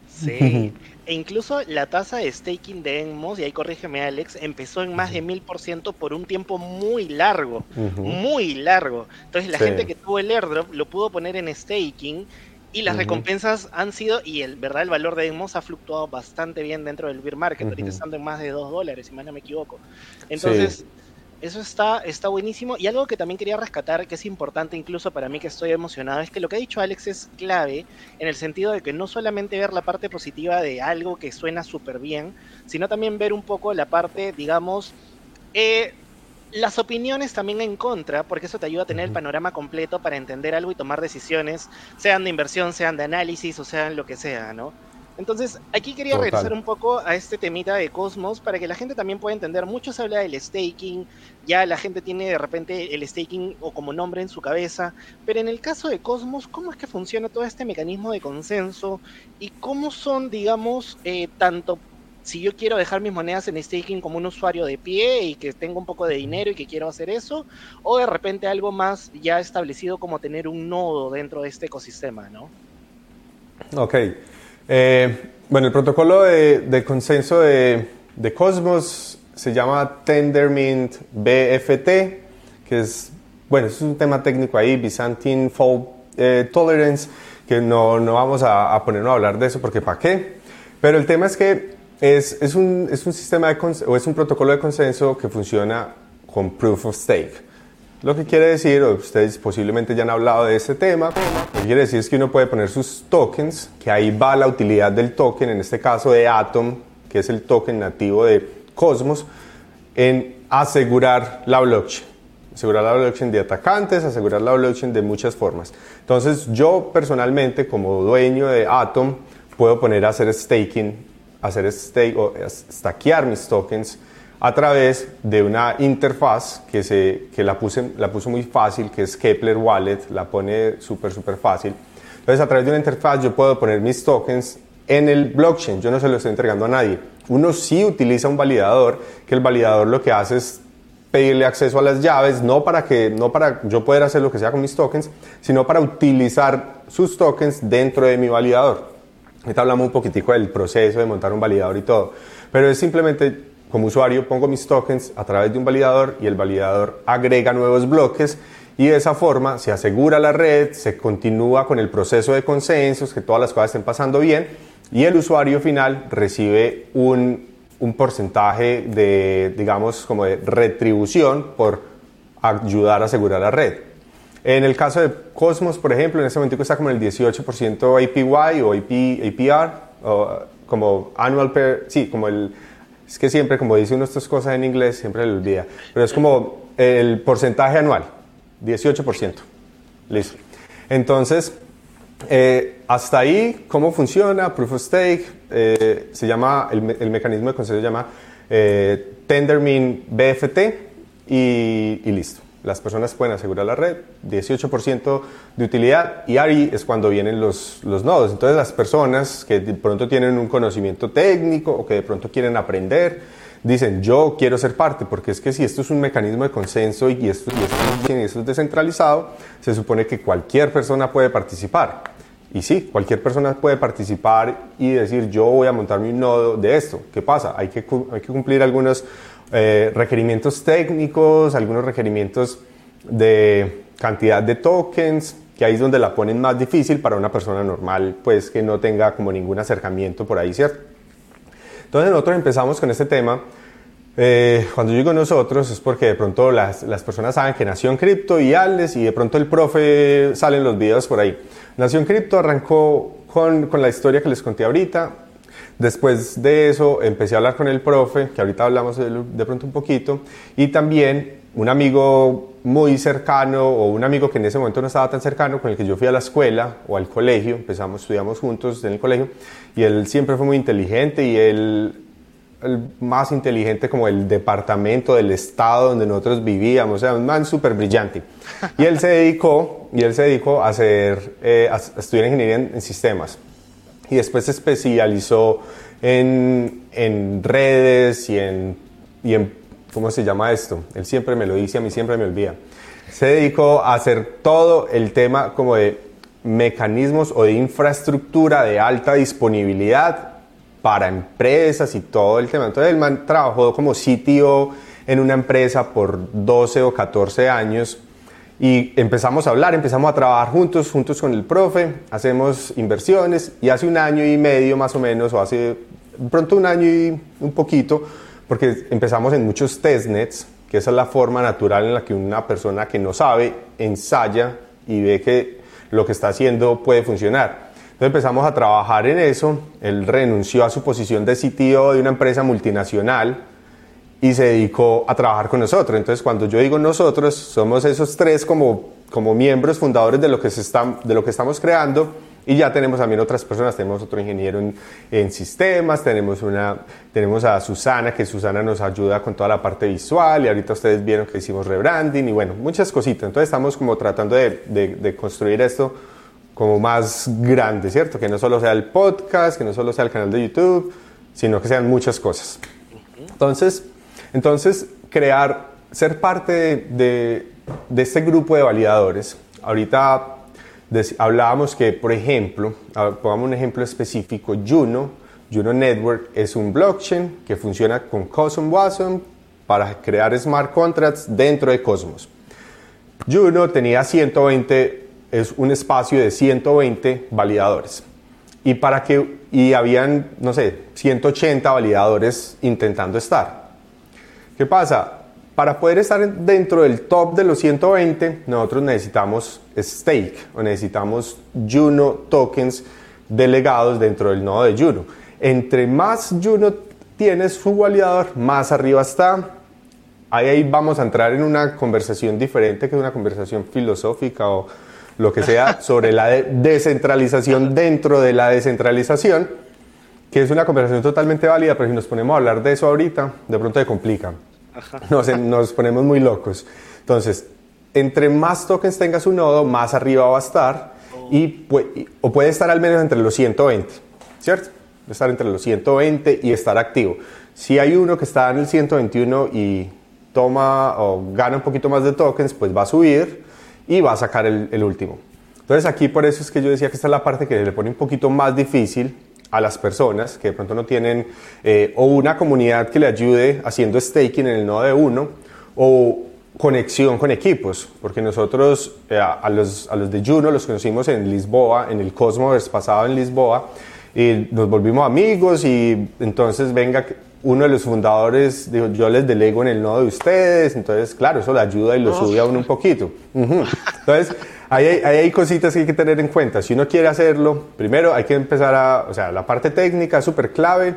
Sí. [laughs] e incluso la tasa de staking de Enmos, y ahí corrígeme Alex, empezó en más de mil por ciento por un tiempo muy largo, muy largo. Entonces la gente que tuvo el airdrop lo pudo poner en staking y las recompensas han sido, y el verdad el valor de Enmos ha fluctuado bastante bien dentro del bear market, ahorita estando en más de 2 dólares, si mal no me equivoco. Entonces... Eso está, está buenísimo. Y algo que también quería rescatar, que es importante incluso para mí que estoy emocionado, es que lo que ha dicho Alex es clave en el sentido de que no solamente ver la parte positiva de algo que suena súper bien, sino también ver un poco la parte, digamos, eh, las opiniones también en contra, porque eso te ayuda a tener el panorama completo para entender algo y tomar decisiones, sean de inversión, sean de análisis o sean lo que sea, ¿no? Entonces, aquí quería regresar un poco a este temita de Cosmos para que la gente también pueda entender. Mucho se habla del staking, ya la gente tiene de repente el staking o como nombre en su cabeza, pero en el caso de Cosmos, ¿cómo es que funciona todo este mecanismo de consenso y cómo son, digamos, eh, tanto si yo quiero dejar mis monedas en staking como un usuario de pie y que tengo un poco de dinero y que quiero hacer eso, o de repente algo más ya establecido como tener un nodo dentro de este ecosistema, ¿no? Ok. Eh, bueno, el protocolo de, consenso de, Cosmos se llama Tendermint BFT, que es, bueno, es un tema técnico ahí, Byzantine Fault eh, Tolerance, que no, no vamos a, a, ponernos a hablar de eso porque ¿para qué? Pero el tema es que es, es, un, es un sistema de, o es un protocolo de consenso que funciona con Proof of Stake. Lo que quiere decir, ustedes posiblemente ya han hablado de ese tema, lo que quiere decir es que uno puede poner sus tokens, que ahí va la utilidad del token, en este caso de Atom, que es el token nativo de Cosmos, en asegurar la blockchain. Asegurar la blockchain de atacantes, asegurar la blockchain de muchas formas. Entonces yo personalmente, como dueño de Atom, puedo poner a hacer staking, hacer stake o stackear mis tokens a través de una interfaz que, se, que la, puse, la puso muy fácil, que es Kepler Wallet, la pone súper, súper fácil. Entonces, a través de una interfaz yo puedo poner mis tokens en el blockchain, yo no se lo estoy entregando a nadie. Uno sí utiliza un validador, que el validador lo que hace es pedirle acceso a las llaves, no para, que, no para yo poder hacer lo que sea con mis tokens, sino para utilizar sus tokens dentro de mi validador. Ahorita hablamos un poquitico del proceso de montar un validador y todo, pero es simplemente como usuario pongo mis tokens a través de un validador y el validador agrega nuevos bloques y de esa forma se asegura la red, se continúa con el proceso de consensos, que todas las cosas estén pasando bien y el usuario final recibe un, un porcentaje de, digamos, como de retribución por ayudar a asegurar la red. En el caso de Cosmos, por ejemplo, en este momento está como en el 18% APY o APR, o como annual per, sí, como el es que siempre, como dice uno estas cosas en inglés, siempre le olvida. Pero es como el porcentaje anual, 18%. Listo. Entonces, eh, hasta ahí, ¿cómo funciona? Proof of Stake, eh, se llama, el, mecanismo de consenso se llama eh, Tendermint BFT y listo las personas pueden asegurar la red, 18% de utilidad y ahí es cuando vienen los, los nodos. Entonces las personas que de pronto tienen un conocimiento técnico o que de pronto quieren aprender, dicen yo quiero ser parte, porque es que si esto es un mecanismo de consenso y esto, y esto, es descentralizado, se supone que cualquier persona puede participar. Y sí, cualquier persona puede participar y decir yo voy a montarme un nodo de esto. ¿Qué pasa? Hay que, hay que cumplir algunos eh, requerimientos técnicos, algunos requerimientos de cantidad de tokens, que ahí es donde la ponen más difícil para una persona normal, pues que no tenga como ningún acercamiento por ahí, ¿cierto? Entonces nosotros empezamos con este tema. Eh, cuando digo nosotros es porque de pronto las, las personas saben que Nación Cripto y Aldes y de pronto el profe salen los videos por ahí. Nación Cripto arrancó con, con la historia que les conté ahorita, Después de eso empecé a hablar con el profe, que ahorita hablamos de, pronto un poquito, y también un amigo muy cercano o un amigo que en ese momento no estaba tan cercano, con el que yo fui a la escuela o al colegio, empezamos, estudiamos juntos en el colegio, y él siempre fue muy inteligente y él el más inteligente como el departamento del estado donde nosotros vivíamos, o sea, un man súper brillante. Y él se dedicó, y él se dedicó a, hacer, eh, a estudiar ingeniería en sistemas y después se especializó en, en redes y en, y en, ¿cómo se llama esto? Él siempre me lo dice, a mí siempre me olvida. Se dedicó a hacer todo el tema como de mecanismos o de infraestructura de alta disponibilidad para empresas y todo el tema. Entonces el man trabajó como sitio en una empresa por 12 o 14 años y empezamos a hablar, empezamos a trabajar juntos, juntos con el profe, hacemos inversiones y hace un año y medio más o menos, o hace pronto un año y un poquito, porque empezamos en muchos testnets, que esa es la forma natural en la que una persona que no sabe ensaya y ve que lo que está haciendo puede funcionar. Entonces empezamos a trabajar en eso, él renunció a su posición de CTO de una empresa multinacional, y se dedicó a trabajar con nosotros. Entonces, cuando yo digo nosotros, somos esos tres como, como miembros fundadores de lo, que se está, de lo que estamos creando y ya tenemos también otras personas, tenemos otro ingeniero en, en, sistemas, tenemos, una, tenemos a Susana, que Susana nos ayuda con toda la parte visual y ahorita ustedes vieron que hicimos rebranding y bueno, muchas cositas. Entonces estamos como tratando de, de, de construir esto como más grande, ¿cierto? Que no solo sea el podcast, que no solo sea el canal de YouTube, sino que sean muchas cosas. Entonces, entonces, crear, ser parte de, este grupo de validadores. Ahorita hablábamos que, por ejemplo, pongamos un ejemplo específico, Juno Juno Network es un blockchain que funciona con Cosmos Wasm para crear smart contracts dentro de Cosmos. Juno tenía 120, es un espacio de 120 validadores. Y, para que, y habían, no sé, 180 validadores intentando estar. ¿Qué pasa? Para poder estar dentro del top de los 120, nosotros necesitamos stake o necesitamos Juno tokens delegados dentro del nodo de Juno. Entre más Juno tienes su validador, más arriba está. Ahí, vamos a entrar en una conversación diferente, que es una conversación filosófica o lo que sea, [laughs] sobre la descentralización dentro de la descentralización, que es una conversación totalmente válida, pero si nos ponemos a hablar de eso ahorita, de pronto se complica. [laughs] Nos, nos ponemos muy locos. Entonces, entre más tokens tenga su nodo, más arriba va a estar y, o puede estar al menos entre los 120, ¿cierto? Estar entre los 120 y estar activo. Si hay uno que está en el 121 y toma o gana un poquito más de tokens, pues va a subir y va a sacar el, último. Entonces aquí por eso es que yo decía que esta es la parte que le pone un poquito más difícil a las personas que de pronto no tienen eh, o una comunidad que le ayude haciendo staking en el nodo de uno o conexión con equipos, porque nosotros eh, a, los, a los de Juno los conocimos en Lisboa, en el Cosmos pasado en Lisboa, y nos volvimos amigos y entonces venga uno de los fundadores dijo, yo les delego en el nodo de ustedes, entonces, claro, eso le ayuda y lo sube a uno un poquito. Entonces, hay, cositas que hay que tener en cuenta. Si uno quiere hacerlo, primero hay que empezar a, o sea, la parte técnica es súper clave,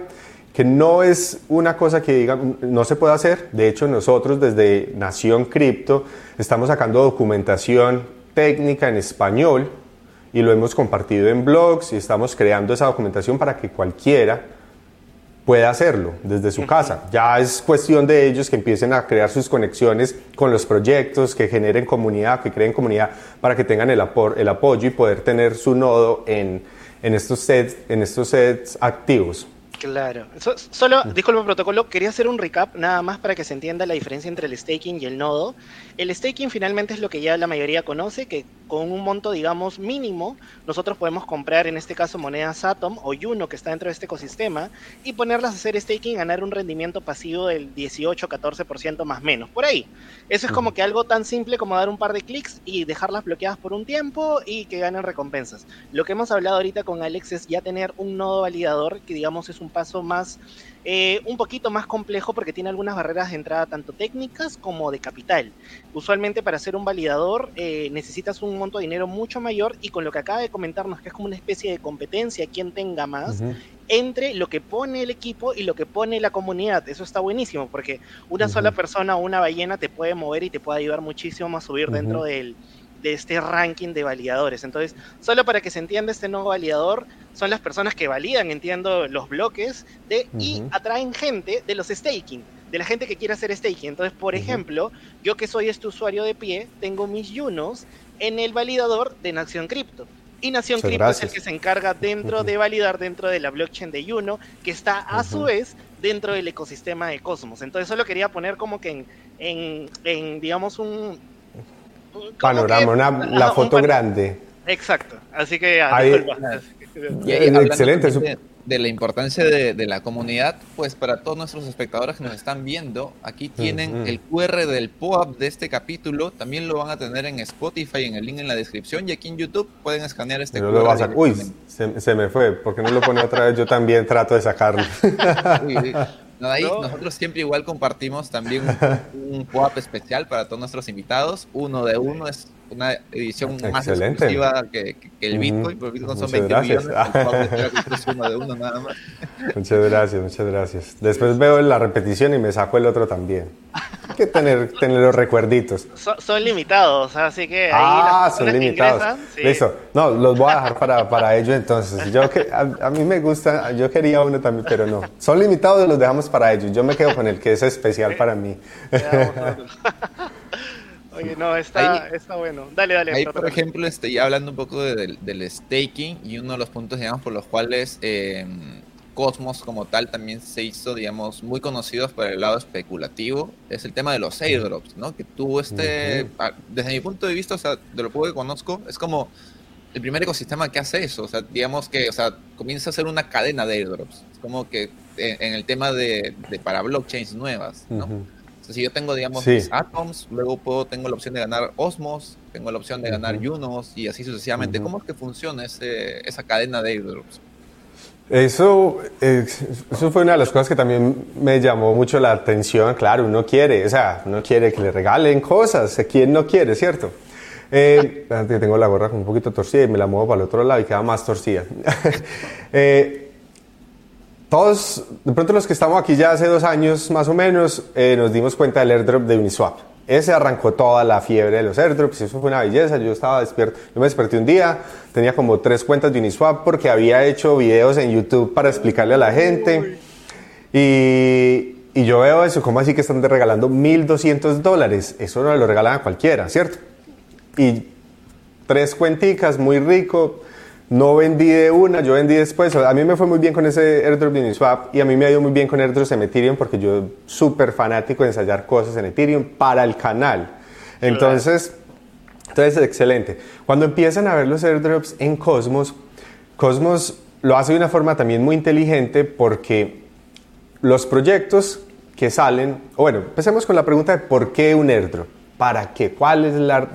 que no es una cosa que diga, no se puede hacer. De hecho, nosotros desde Nación Cripto estamos sacando documentación técnica en español y lo hemos compartido en blogs y estamos creando esa documentación para que cualquiera puede hacerlo desde su casa. Ya es cuestión de ellos que empiecen a crear sus conexiones con los proyectos, que generen comunidad, que creen comunidad para que tengan el, el apoyo y poder tener su nodo en, en, estos, sets, en estos sets activos. Claro. solo, disculpe el protocolo, quería hacer un recap nada más para que se entienda la diferencia entre el staking y el nodo. El staking finalmente es lo que ya la mayoría conoce, que con un monto, digamos, mínimo, nosotros podemos comprar, en este caso, monedas Atom o Juno, que está dentro de este ecosistema, y ponerlas a hacer staking y ganar un rendimiento pasivo del 18-14% más menos, por ahí. Eso es como que algo tan simple como dar un par de clics y dejarlas bloqueadas por un tiempo y que ganen recompensas. Lo que hemos hablado ahorita con Alex es ya tener un nodo validador, que digamos es un paso más eh, un poquito más complejo porque tiene algunas barreras de entrada tanto técnicas como de capital. Usualmente para ser un validador eh, necesitas un monto de dinero mucho mayor y con lo que acaba de comentarnos que es como una especie de competencia, quien tenga más, entre lo que pone el equipo y lo que pone la comunidad. Eso está buenísimo porque una sola persona o una ballena te puede mover y te puede ayudar muchísimo a subir dentro del de este ranking de validadores. Entonces, solo para que se entienda este nuevo validador, son las personas que validan, entiendo, los bloques de, y atraen gente de los staking, de la gente que quiere hacer staking. Entonces, por ejemplo, yo que soy este usuario de pie, tengo mis Yunos en el validador de Nación Cripto. Y Nación Cripto es el que se encarga dentro de validar dentro de la blockchain de Yuno, que está a su vez dentro del ecosistema de Cosmos. Entonces, solo quería poner como que en, en digamos, un, panorama, la foto grande. Exacto, así que excelente. De, la importancia de, la comunidad, pues para todos nuestros espectadores que nos están viendo, aquí tienen el QR del POAP de este capítulo, también lo van a tener en Spotify, en el link en la descripción, y aquí en YouTube pueden escanear este QR. Uy, se, me fue, porque no lo pone otra vez? Yo también trato de sacarlo. [laughs] Nosotros siempre igual compartimos también [laughs] un, un especial para todos nuestros invitados. Uno de uno es una edición más exclusiva que, el Bitcoin, porque Bitcoin son 20 millones. [laughs] es uno de uno nada más. Muchas gracias, muchas gracias. Después veo la repetición y me saco el otro también. Hay que tener, [laughs] tener los recuerditos. son limitados, así que ahí Ah, son limitados. Listo. No, los voy a dejar para, para ellos entonces. Yo que, a, mí me gusta, yo quería uno también, pero no. Son limitados, los dejamos para ellos. Yo me quedo con el que es especial para mí. [laughs] Oye, no, está, está bueno. Dale, dale. Ahí, por ejemplo, estoy hablando un poco del, staking y uno de los puntos, digamos, por los cuales eh, Cosmos como tal también se hizo, digamos, muy conocidos por el lado especulativo, es el tema de los airdrops, ¿no? Que tuvo este, desde mi punto de vista, o sea, de lo poco que conozco, es como el primer ecosistema que hace eso. O sea, digamos que, o sea, comienza a ser una cadena de airdrops. Es como que en, el tema de, para blockchains nuevas, ¿no? Si yo tengo, digamos, Atoms, luego puedo, tengo la opción de ganar Osmos, tengo la opción de ganar Junos y así sucesivamente. ¿Cómo es que funciona ese, esa cadena de airdrops? Eso, eso fue una de las cosas que también me llamó mucho la atención. Claro, uno quiere, o sea, uno quiere que le regalen cosas. ¿Quién no quiere, cierto? Eh, [laughs] tengo la gorra un poquito torcida y me la muevo para el otro lado y queda más torcida. [laughs] eh, todos, de pronto los que estamos aquí ya hace dos años más o menos, eh, nos dimos cuenta del airdrop de Uniswap. Ese arrancó toda la fiebre de los airdrops eso fue una belleza. Yo estaba despierto, yo me desperté un día, tenía como tres cuentas de Uniswap porque había hecho videos en YouTube para explicarle a la gente. Y, y yo veo eso, ¿cómo así que están regalando 1.200 dólares? Eso no lo regalan a cualquiera, ¿cierto? y tres cuenticas, muy rico. No vendí de una, yo vendí después. A mí me fue muy bien con ese airdrop de Uniswap y a mí me ha ido muy bien con airdrops en Ethereum porque yo súper fanático de ensayar cosas en Ethereum para el canal. Entonces, entonces es excelente. Cuando empiezan a ver los airdrops en Cosmos, Cosmos lo hace de una forma también muy inteligente porque los proyectos que salen, bueno, empecemos con la pregunta de por qué un airdrop. ¿Para qué? ¿Cuál es la,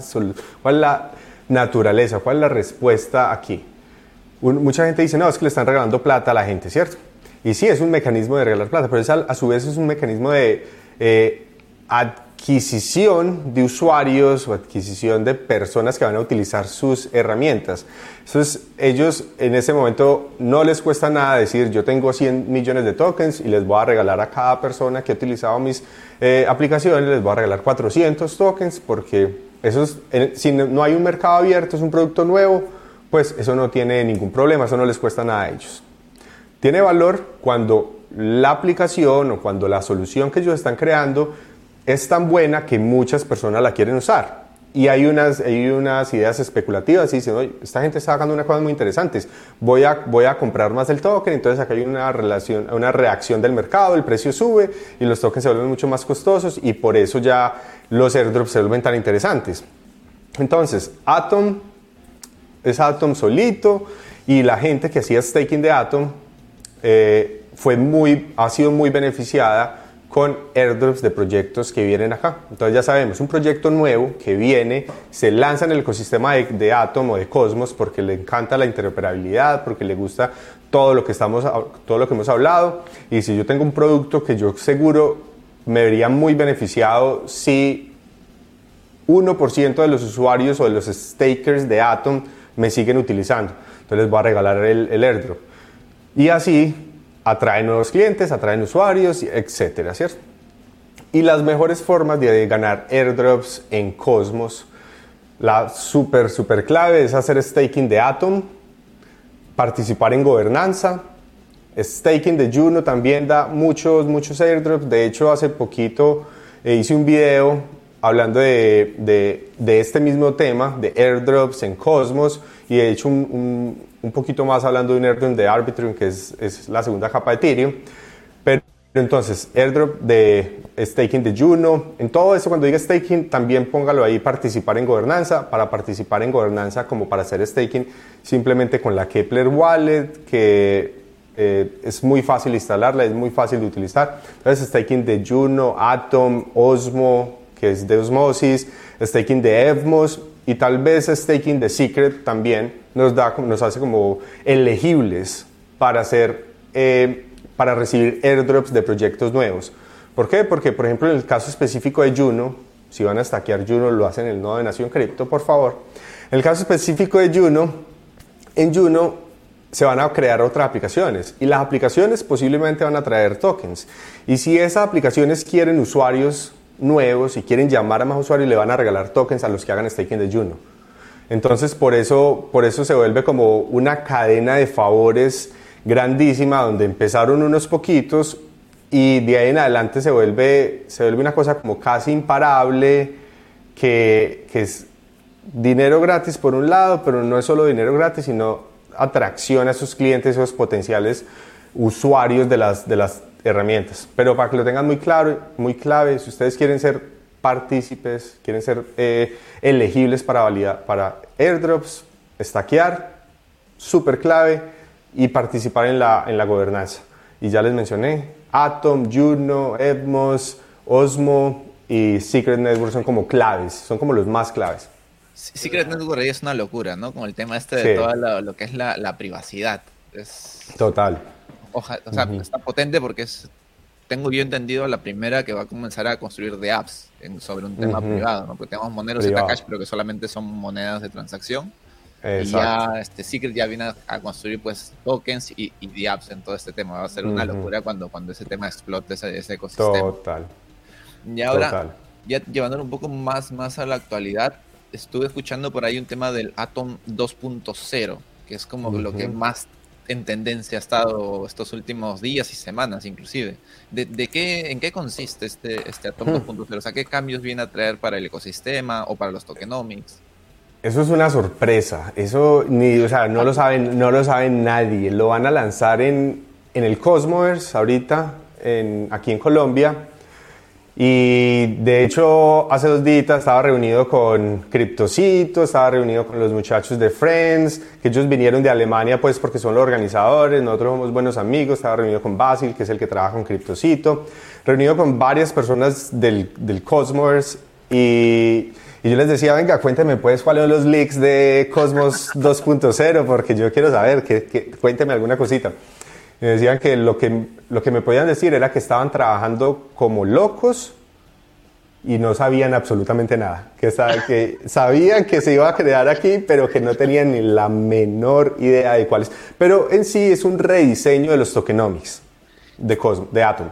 cuál es la naturaleza? ¿Cuál es la respuesta aquí? Mucha gente dice, no, es que le están regalando plata a la gente, ¿cierto? Y sí, es un mecanismo de regalar plata, pero a, su vez es un mecanismo de eh, adquisición de usuarios o adquisición de personas que van a utilizar sus herramientas. Entonces, ellos en ese momento no les cuesta nada decir, yo tengo 100 millones de tokens y les voy a regalar a cada persona que ha utilizado mis eh, aplicaciones, les voy a regalar 400 tokens porque eso si no hay un mercado abierto, es un producto nuevo, pues eso no tiene ningún problema, eso no les cuesta nada a ellos. Tiene valor cuando la aplicación o cuando la solución que ellos están creando es tan buena que muchas personas la quieren usar. Y hay unas, hay unas ideas especulativas y dicen, oye, esta gente está sacando unas cosas muy interesantes, voy a, voy a comprar más el token, entonces acá hay una, relación, una reacción del mercado, el precio sube y los tokens se vuelven mucho más costosos y por eso ya los airdrops se vuelven tan interesantes. Entonces, Atom es Atom solito y la gente que hacía staking de Atom eh, fue muy, ha sido muy beneficiada con airdrops de proyectos que vienen acá. Entonces ya sabemos, un proyecto nuevo que viene, se lanza en el ecosistema de, Atom o de Cosmos porque le encanta la interoperabilidad, porque le gusta todo lo que, estamos, todo lo que hemos hablado. Y si yo tengo un producto que yo seguro me vería muy beneficiado si 1% de los usuarios o de los stakers de Atom me siguen utilizando. Entonces les voy a regalar el, airdrop. Y así atrae nuevos clientes, atraen usuarios, etcétera, ¿cierto? Y las mejores formas de ganar airdrops en Cosmos, la súper, súper clave es hacer staking de Atom, participar en gobernanza. Staking de Juno también da muchos, muchos airdrops. De hecho, hace poquito eh, hice un video hablando de, de, de, este mismo tema, de airdrops en Cosmos, y he hecho un, un poquito más hablando de un airdrop de Arbitrum, que es, es, la segunda capa de Ethereum. Pero entonces, airdrop de staking de Juno, en todo eso, cuando diga staking, también póngalo ahí, participar en gobernanza. Para participar en gobernanza, como para hacer staking, simplemente con la Kepler Wallet, que eh, es muy fácil instalarla, es muy fácil de utilizar. Entonces, staking de Juno, Atom, Osmo, que es de Osmosis, staking de Evmos y tal vez staking de Secret también nos, da, nos hace como elegibles para, hacer, eh, para recibir airdrops de proyectos nuevos. ¿Por qué? Porque, por ejemplo, en el caso específico de Juno, si van a stackear Juno, lo hacen en el nodo de Nación Cripto, por favor. En el caso específico de Juno, en Juno se van a crear otras aplicaciones y las aplicaciones posiblemente van a traer tokens. Y si esas aplicaciones quieren usuarios nuevos y quieren llamar a más usuarios, le van a regalar tokens a los que hagan staking de Juno. Entonces, por eso, por eso se vuelve como una cadena de favores grandísima, donde empezaron unos poquitos y de ahí en adelante se vuelve, se vuelve una cosa como casi imparable, que, que es dinero gratis por un lado, pero no es solo dinero gratis, sino atracción a esos clientes, esos potenciales usuarios de las, de las herramientas. Pero para que lo tengan muy claro, muy clave, si ustedes quieren ser partícipes, quieren ser eh, elegibles para, validar, para airdrops, estaquear, súper clave, y participar en la, en la gobernanza. Y ya les mencioné, Atom, Juno, Edmos, Osmo y Secret Network son como claves, son como los más claves. Secret Network es una locura, ¿no? Con el tema este de todo lo, que es la, la privacidad. Es... Total. O sea, está potente porque es, tengo yo entendido la primera que va a comenzar a construir de apps sobre un tema privado, ¿no? Porque tenemos monedas de Cash, pero que solamente son monedas de transacción. Y ya este Secret ya viene a, construir pues tokens y, y apps en todo este tema. Va a ser una locura cuando, cuando ese tema explote ese, ese ecosistema. Total. Y ahora, ya llevándolo un poco más, más a la actualidad, estuve escuchando por ahí un tema del Atom 2.0, que es como lo que más en tendencia ha estado estos últimos días y semanas inclusive. ¿De, qué, ¿En qué consiste este, este Atom 2.0? O sea, ¿qué cambios viene a traer para el ecosistema o para los tokenomics? Eso es una sorpresa. Eso ni, o sea, no lo saben, no lo saben nadie. Lo van a lanzar en, en el Cosmos ahorita, en, aquí en Colombia. Y de hecho, hace dos días estaba reunido con Cryptocito, estaba reunido con los muchachos de Friends, que ellos vinieron de Alemania pues porque son los organizadores, nosotros somos buenos amigos, estaba reunido con Basil, que es el que trabaja con Cryptocito, reunido con varias personas del, del Cosmos y, y, yo les decía, venga, cuénteme pues cuáles son los leaks de Cosmos [laughs] 2.0, porque yo quiero saber, que, que, cuénteme alguna cosita. Me decían que lo, que lo que me podían decir era que estaban trabajando como locos y no sabían absolutamente nada. Que, que sabían que se iba a crear aquí, pero que no tenían ni la menor idea de cuáles. Pero en sí es un rediseño de los tokenomics de, Cosmos, de Atom.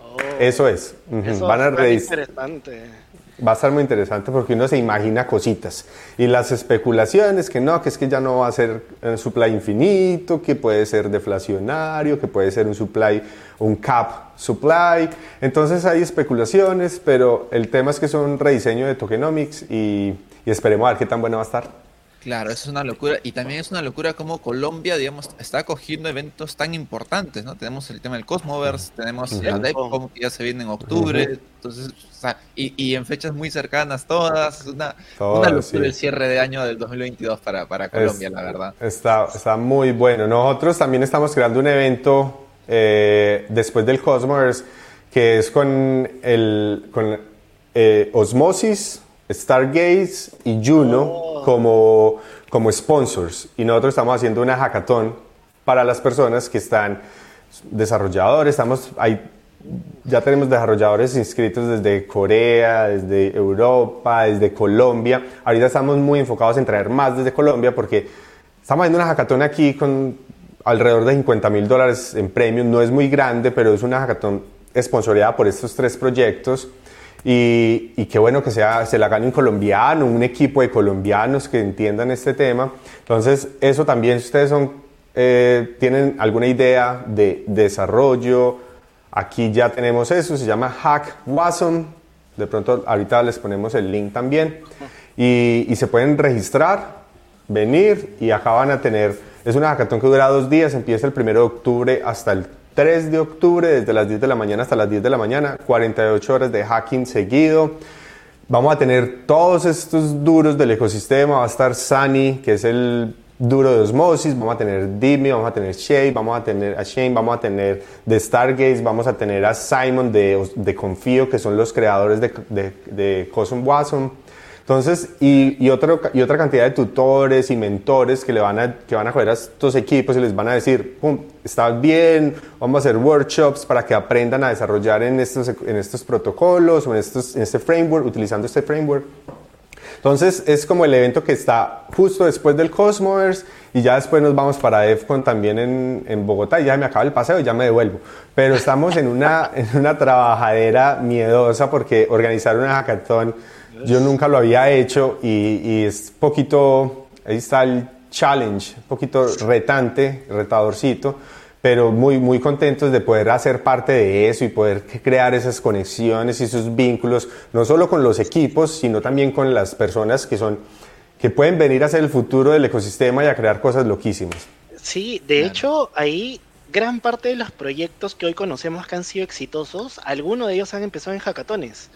Oh. eso es. Eso Van a rediseñar. interesante va a estar muy interesante porque uno se imagina cositas. Y las especulaciones, que no, que es que ya no va a ser un supply infinito, que puede ser deflacionario, que puede ser un supply, un cap supply. Entonces hay especulaciones, pero el tema es que son rediseño de tokenomics y, y esperemos a ver qué tan bueno va a estar. Claro, eso es una locura. Y también es una locura como Colombia, digamos, está acogiendo eventos tan importantes, ¿no? Tenemos el tema del Cosmoverse, tenemos la DEPCOM que ya se viene en octubre, entonces, o sea, y, en fechas muy cercanas todas, es una, una locura el cierre de año del 2022 para, para Colombia, la verdad. Está, está muy bueno. Nosotros también estamos creando un evento eh, después del Cosmoverse que es con, el, con eh, Osmosis, Stargaze y Juno oh. como, como sponsors. Y nosotros estamos haciendo una hackathon para las personas que están desarrolladores. Estamos, hay, ya tenemos desarrolladores inscritos desde Corea, desde Europa, desde Colombia. Ahorita estamos muy enfocados en traer más desde Colombia porque estamos haciendo una hackathon aquí con alrededor de 50 mil dólares en premios. No es muy grande, pero es una hackathon sponsoreada por estos tres proyectos. Y, y, qué bueno que sea, se la gane un colombiano, un equipo de colombianos que entiendan este tema. Entonces, eso también, si ustedes son, eh, tienen alguna idea de desarrollo, aquí ya tenemos eso, se llama Hack Wasm. De pronto, ahorita les ponemos el link también. Y, y se pueden registrar, venir y acá van a tener, es una hackathon que dura dos días, empieza el 1 de octubre hasta el 3 de octubre, desde las 10 de la mañana hasta las 10 de la mañana, 48 horas de hacking seguido. Vamos a tener todos estos duros del ecosistema, va a estar Sunny, que es el duro de osmosis, vamos a tener Dimi, vamos a tener Shay, vamos a tener a Shane, vamos a tener de Stargaze, vamos a tener a Simon de, de Confío, que son los creadores de, de, de Cosm Wasm. Entonces, y, y, otro, y otra cantidad de tutores y mentores que, le van a, que van a joder a estos equipos y les van a decir, pum, está bien, vamos a hacer workshops para que aprendan a desarrollar en estos, en estos protocolos o en, estos, en este framework, utilizando este framework. Entonces, es como el evento que está justo después del Cosmos y ya después nos vamos para DEFCON también en, en Bogotá y ya me acaba el paseo y ya me devuelvo. Pero estamos en una, [laughs] en una trabajadera miedosa porque organizar una hackathon yo nunca lo había hecho y, y es poquito, ahí está el challenge, un poquito retante, retadorcito, pero muy, muy contentos de poder hacer parte de eso y poder crear esas conexiones y esos vínculos, no solo con los equipos, sino también con las personas que son, que pueden venir a ser el futuro del ecosistema y a crear cosas loquísimas. Sí, de hecho, ahí gran parte de los proyectos que hoy conocemos que han sido exitosos, algunos de ellos han empezado en hackatones.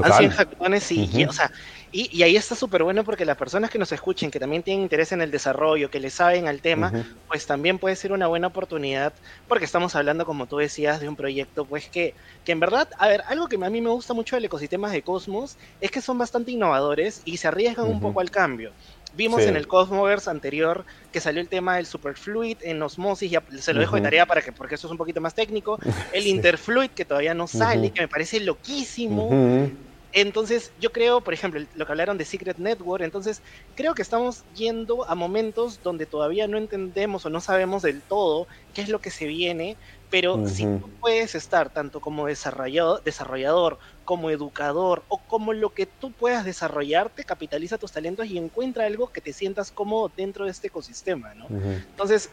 Han sido y, o sea, y, ahí está súper bueno porque las personas que nos escuchen, que también tienen interés en el desarrollo, que le saben al tema, pues también puede ser una buena oportunidad, porque estamos hablando, como tú decías, de un proyecto, pues que, que en verdad, a ver, algo que a mí me gusta mucho del ecosistema de Cosmos es que son bastante innovadores y se arriesgan un poco al cambio. Vimos en el Cosmoverse anterior que salió el tema del Superfluid en Osmosis, ya se lo dejo de tarea para que, porque eso es un poquito más técnico. [laughs] El Interfluid que todavía no sale, que me parece loquísimo. Entonces, yo creo, por ejemplo, lo que hablaron de Secret Network, entonces creo que estamos yendo a momentos donde todavía no entendemos o no sabemos del todo qué es lo que se viene, pero si tú puedes estar tanto como desarrollador, desarrollador, como educador o como lo que tú puedas desarrollarte, capitaliza tus talentos y encuentra algo que te sientas cómodo dentro de este ecosistema, ¿no? Entonces,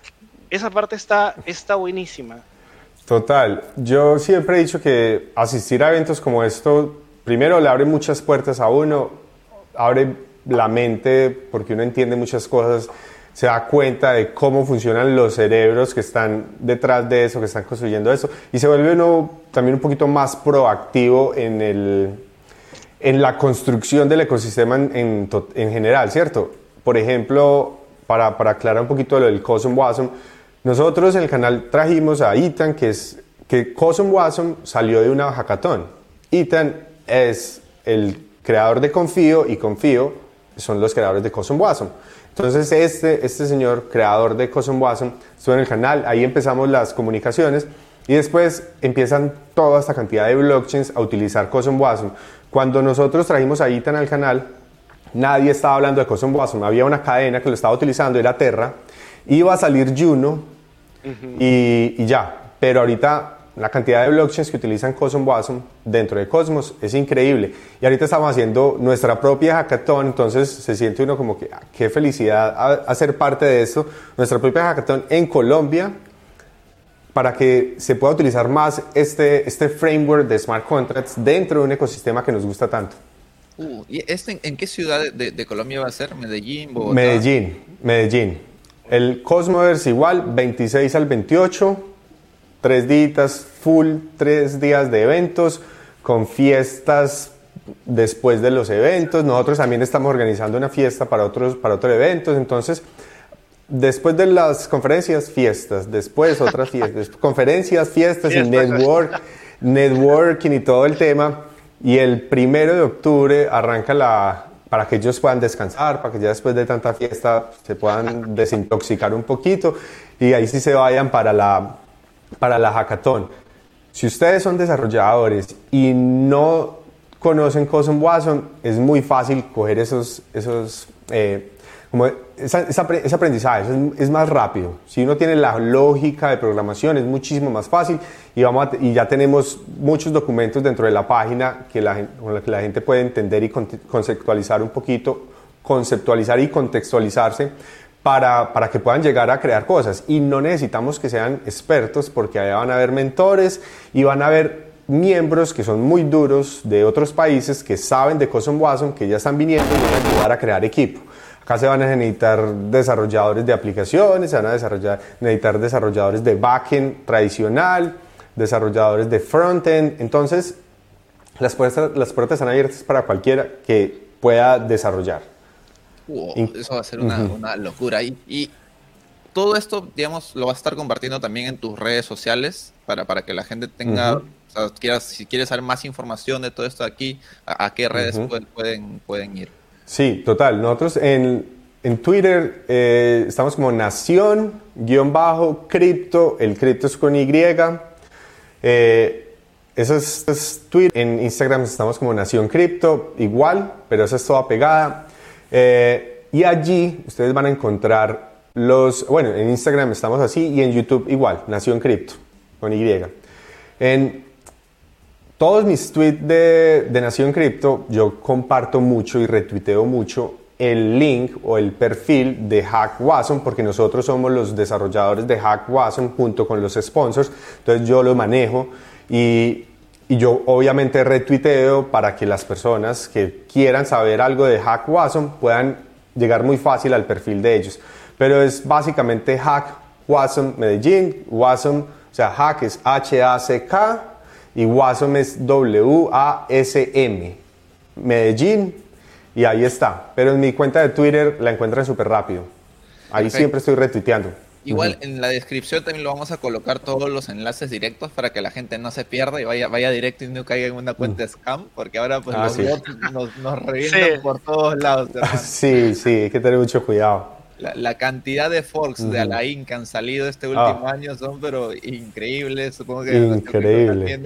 esa parte está, está buenísima. Total, yo siempre he dicho que asistir a eventos como esto primero le abre muchas puertas a uno, abre la mente porque uno entiende muchas cosas, se da cuenta de cómo funcionan los cerebros que están detrás de eso, que están construyendo eso, y se vuelve uno también un poquito más proactivo en, el, en la construcción del ecosistema en, en, general, ¿cierto? Por ejemplo, para, para, aclarar un poquito lo del Cosm Wasm, nosotros en el canal trajimos a Ethan, que es que Cosm Wasm salió de una hackathon. Ethan es el creador de Confío y Confío son los creadores de Cosm Wasm. Entonces este, este señor, creador de Cosm Wasm, estuvo en el canal, ahí empezamos las comunicaciones y después empiezan toda esta cantidad de blockchains a utilizar Cosm Wasm. Cuando nosotros trajimos a Itan al canal, nadie estaba hablando de Cosm Wasm, había una cadena que lo estaba utilizando, era Terra, iba a salir Juno y, y ya, pero ahorita la cantidad de blockchains que utilizan Cosmos Wasm dentro de Cosmos es increíble. Y ahorita estamos haciendo nuestra propia hackathon, entonces se siente uno como que, ah, qué felicidad hacer parte de esto, nuestra propia hackathon en Colombia, para que se pueda utilizar más este, este framework de smart contracts dentro de un ecosistema que nos gusta tanto. Uh, ¿Y este en, qué ciudad de, Colombia va a ser? ¿Medellín? Bogotá? Medellín, Medellín. El Cosmoverse igual, 26 al 28 tres días full, tres días de eventos, con fiestas después de los eventos. Nosotros también estamos organizando una fiesta para otros, para otros eventos. Entonces, después de las conferencias, fiestas. Después otras fiestas. [laughs] conferencias, fiestas y network, networking y todo el tema. Y el primero de octubre arranca la, para que ellos puedan descansar, para que ya después de tanta fiesta se puedan desintoxicar un poquito y ahí sí se vayan para la, para la hackathon. Si ustedes son desarrolladores y no conocen Cosm Watson, es muy fácil coger esos, esos eh, como ese aprendizaje, es, más rápido. Si uno tiene la lógica de programación, es muchísimo más fácil y, vamos y ya tenemos muchos documentos dentro de la página que la, con los que la gente puede entender y conceptualizar un poquito, conceptualizar y contextualizarse para, que puedan llegar a crear cosas. Y no necesitamos que sean expertos porque allá van a haber mentores y van a haber miembros que son muy duros de otros países que saben de Cosm Watson, que ya están viniendo y van a ayudar a crear equipo. Acá se van a necesitar desarrolladores de aplicaciones, se van a desarrollar, necesitar desarrolladores de backend tradicional, desarrolladores de frontend. Entonces, las puertas, las puertas están abiertas para cualquiera que pueda desarrollar eso va a ser una, locura. Y, y, todo esto, digamos, lo vas a estar compartiendo también en tus redes sociales para, para que la gente tenga, o sea, quieras, si quieres saber más información de todo esto aquí, ¿a, qué redes pueden, pueden, ir? Sí, total. Nosotros en, en Twitter eh, estamos como Nación, guion bajo, cripto, el cripto es con Y. Eh, eso es, Twitter. En Instagram estamos como Nación Cripto, igual, pero eso es toda pegada. Eh, y allí ustedes van a encontrar los, bueno, en Instagram estamos así y en YouTube igual, Nación Cripto, con Y. En todos mis tweets de, de Nación Cripto yo comparto mucho y retuiteo mucho el link o el perfil de Hack Watson porque nosotros somos los desarrolladores de Hack Watson junto con los sponsors, entonces yo lo manejo y y yo obviamente retuiteo para que las personas que quieran saber algo de Hack Watson puedan llegar muy fácil al perfil de ellos. Pero es básicamente Hack Watson Medellín, Watson, o sea, Hack es H-A-C-K y Watson es W-A-S-M. Medellín y ahí está. Pero en mi cuenta de Twitter la encuentran súper rápido. Ahí siempre estoy retuiteando. Igual en la descripción también lo vamos a colocar todos los enlaces directos para que la gente no se pierda y vaya, vaya directo y no caiga en una cuenta scam, porque ahora pues ah, los bots nos, revientan por todos lados. [laughs] Sí, sí, hay que tener mucho cuidado. La, cantidad de forks de Alain que han salido este último ah. año son pero increíbles, supongo que Increíble.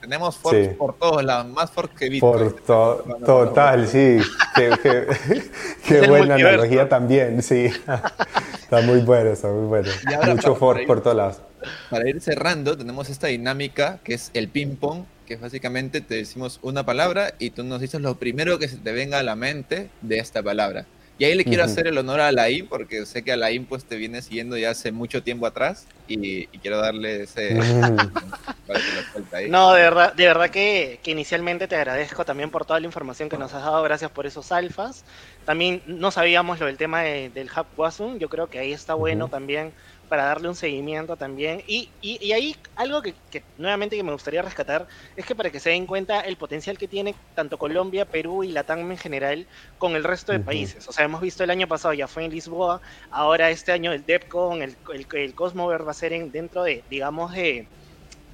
Tenemos forks por todos lados, más forks que Bitcoin. Por total, sí. qué, [laughs] buena analogía también, sí. [laughs] está muy bueno, está muy bueno. Mucho fork por todos lados. Para ir cerrando, tenemos esta dinámica que es el ping-pong, que básicamente te decimos una palabra y tú nos dices lo primero que se te venga a la mente de esta palabra. Y ahí le quiero hacer el honor a Alain, porque sé que Alain pues te viene siguiendo ya hace mucho tiempo atrás y, quiero darle ese... [laughs] No, de verdad, de verdad que, que, inicialmente te agradezco también por toda la información que nos has dado, gracias por esos alfas. También no sabíamos lo del tema del Hub Wasm, yo creo que ahí está bueno también para darle un seguimiento también. Y, y, ahí algo que, nuevamente que me gustaría rescatar es que para que se den cuenta el potencial que tiene tanto Colombia, Perú y Latam en general con el resto de países. O sea, hemos visto el año pasado ya fue en Lisboa, ahora este año el DEPCON, el, el, el Cosmover va a ser en, dentro de, digamos, de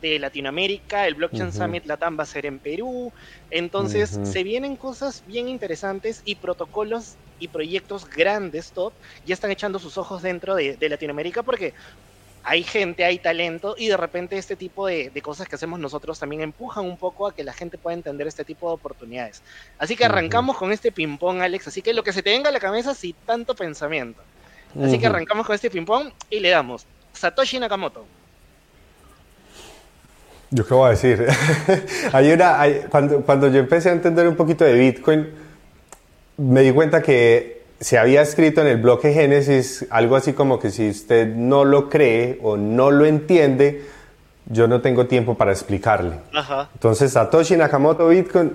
de Latinoamérica, el Blockchain Summit Latam va a ser en Perú, entonces se vienen cosas bien interesantes y protocolos y proyectos grandes, top, ya están echando sus ojos dentro de, Latinoamérica porque hay gente, hay talento y de repente este tipo de, cosas que hacemos nosotros también empujan un poco a que la gente pueda entender este tipo de oportunidades. Así que arrancamos con este ping-pong, Alex, así que lo que se te venga a la cabeza sin tanto pensamiento. Así que arrancamos con este ping-pong y le damos. Satoshi Nakamoto. Yo qué voy a decir. [laughs] hay una, cuando, cuando yo empecé a entender un poquito de Bitcoin, me di cuenta que se había escrito en el bloque Génesis algo así como que si usted no lo cree o no lo entiende, yo no tengo tiempo para explicarle. Entonces, Satoshi Nakamoto Bitcoin,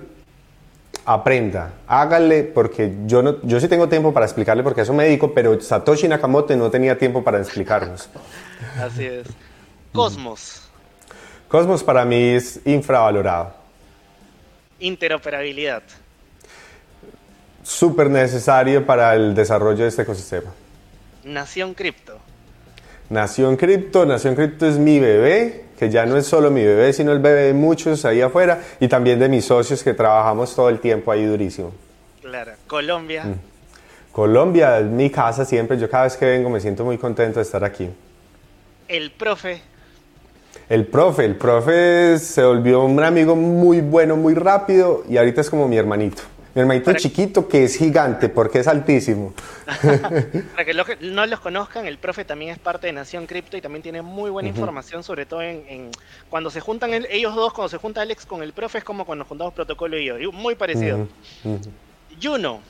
aprenda, hágale, porque yo, no, yo sí tengo tiempo para explicarle porque eso me dedico, pero Satoshi Nakamoto no tenía tiempo para explicarnos. Así es. Cosmos. Cosmos para mí es infravalorado. Interoperabilidad. Súper necesario para el desarrollo de este ecosistema. Nación Cripto. Nación Cripto, Nación Cripto es mi bebé, que ya no es solo mi bebé, sino el bebé de muchos ahí afuera y también de mis socios que trabajamos todo el tiempo ahí durísimo. Claro, Colombia. Mm. Colombia es mi casa siempre, yo cada vez que vengo me siento muy contento de estar aquí. El profe el profe, el profe se volvió un amigo muy bueno, muy rápido y ahorita es como mi hermanito. Mi hermanito chiquito que es gigante porque es altísimo. [laughs] Para que no los conozcan, el profe también es parte de Nación Cripto y también tiene muy buena información, sobre todo en, cuando se juntan ellos dos, cuando se junta Alex con el profe, es como cuando nos juntamos Protocolo y yo, muy parecido. Juno.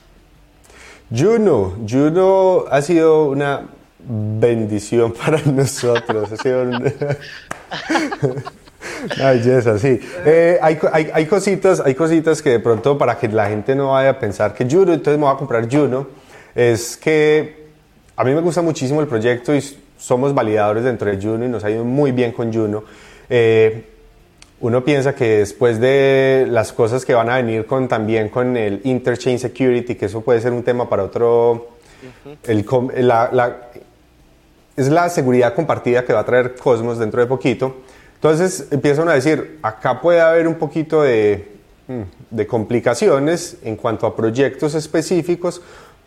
Juno, Juno ha sido una bendición para [laughs] nosotros. Ha sido [laughs] Ay, Jessa, sí. Eh, hay, hay, hay, cositas, hay cositas que de pronto para que la gente no vaya a pensar que Juno, entonces me voy a comprar Juno, es que a mí me gusta muchísimo el proyecto y somos validadores dentro de Juno y nos ha ido muy bien con Juno. Eh, uno piensa que después de las cosas que van a venir con también con el interchain security, que eso puede ser un tema para otro, el, la, la, es la seguridad compartida que va a traer Cosmos dentro de poquito. Entonces empiezan a decir, acá puede haber un poquito de, mm, complicaciones en cuanto a proyectos específicos,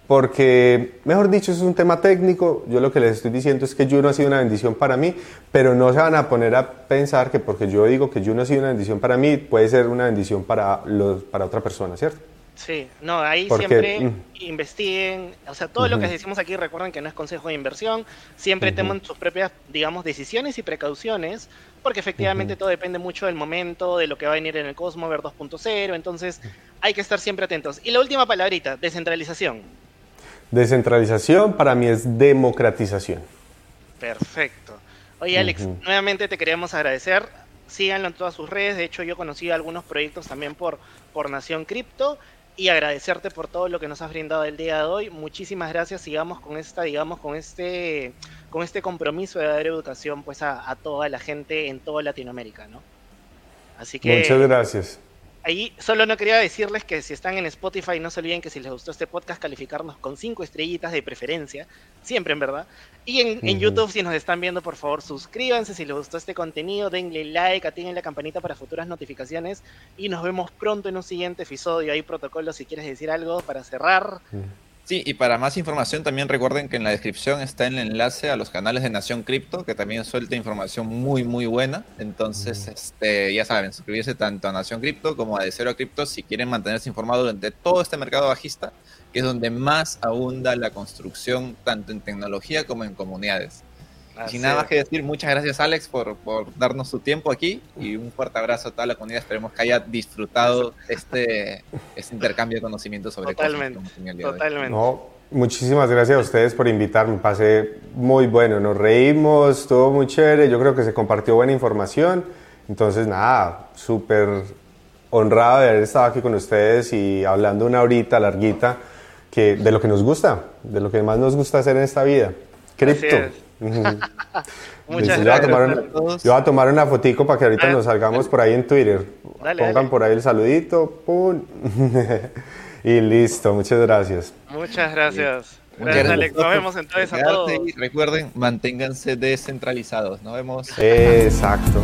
porque, mejor dicho, es un tema técnico. Yo lo que les estoy diciendo es que Juno ha sido una bendición para mí, pero no se van a poner a pensar que porque yo digo que Juno ha sido una bendición para mí, puede ser una bendición para, para otra persona, ¿cierto? Sí, no, ahí siempre mm. investiguen, o sea, todo lo que decimos aquí recuerden que no es consejo de inversión, siempre tomen sus propias, digamos, decisiones y precauciones, porque efectivamente todo depende mucho del momento, de lo que va a venir en el Cosmover 2.0, entonces hay que estar siempre atentos. Y la última palabrita, descentralización. Descentralización para mí es democratización. Perfecto. Oye, Alex, nuevamente te queremos agradecer. Síganlo en todas sus redes. De hecho, yo conocí algunos proyectos también por, por Nación Cripto y agradecerte por todo lo que nos has brindado el día de hoy. Muchísimas gracias. Sigamos con esta, digamos, con este, con este compromiso de dar educación pues a, toda la gente en toda Latinoamérica, ¿no? Así que muchas gracias. Ahí solo no quería decirles que si están en Spotify, no se olviden que si les gustó este podcast, calificarnos con cinco estrellitas de preferencia, siempre en verdad. Y en, YouTube, si nos están viendo, por favor, suscríbanse. Si les gustó este contenido, denle like, activen la campanita para futuras notificaciones. Y nos vemos pronto en un siguiente episodio. Hay protocolo si quieres decir algo para cerrar. Sí, y para más información también recuerden que en la descripción está el enlace a los canales de Nación Cripto, que también suelta información muy, muy buena. Entonces, este, ya saben, suscribirse tanto a Nación Cripto como a De Cero a Cripto si quieren mantenerse informados durante todo este mercado bajista, que es donde más abunda la construcción tanto en tecnología como en comunidades. Sin nada más que decir, muchas gracias Alex por, por, darnos su tiempo aquí y un fuerte abrazo a toda la comunidad. Esperemos que haya disfrutado este, este intercambio de conocimientos sobre totalmente, totalmente. No, muchísimas gracias a ustedes por invitarme. Pasé muy bueno, nos reímos, estuvo muy chévere. Yo creo que se compartió buena información. Entonces, nada, súper honrado de haber estado aquí con ustedes y hablando una horita larguita que, de lo que nos gusta, de lo que más nos gusta hacer en esta vida. Cripto. [laughs] Muchas gracias. Yo voy a tomar una fotico para que ahorita ah. nos salgamos por ahí en Twitter. Pongan por ahí el saludito. Pum. [laughs] y listo. Muchas gracias. Muchas gracias. Gracias, Alex. Nos vemos entonces a todos. Y recuerden, manténganse descentralizados. Nos vemos. Exacto.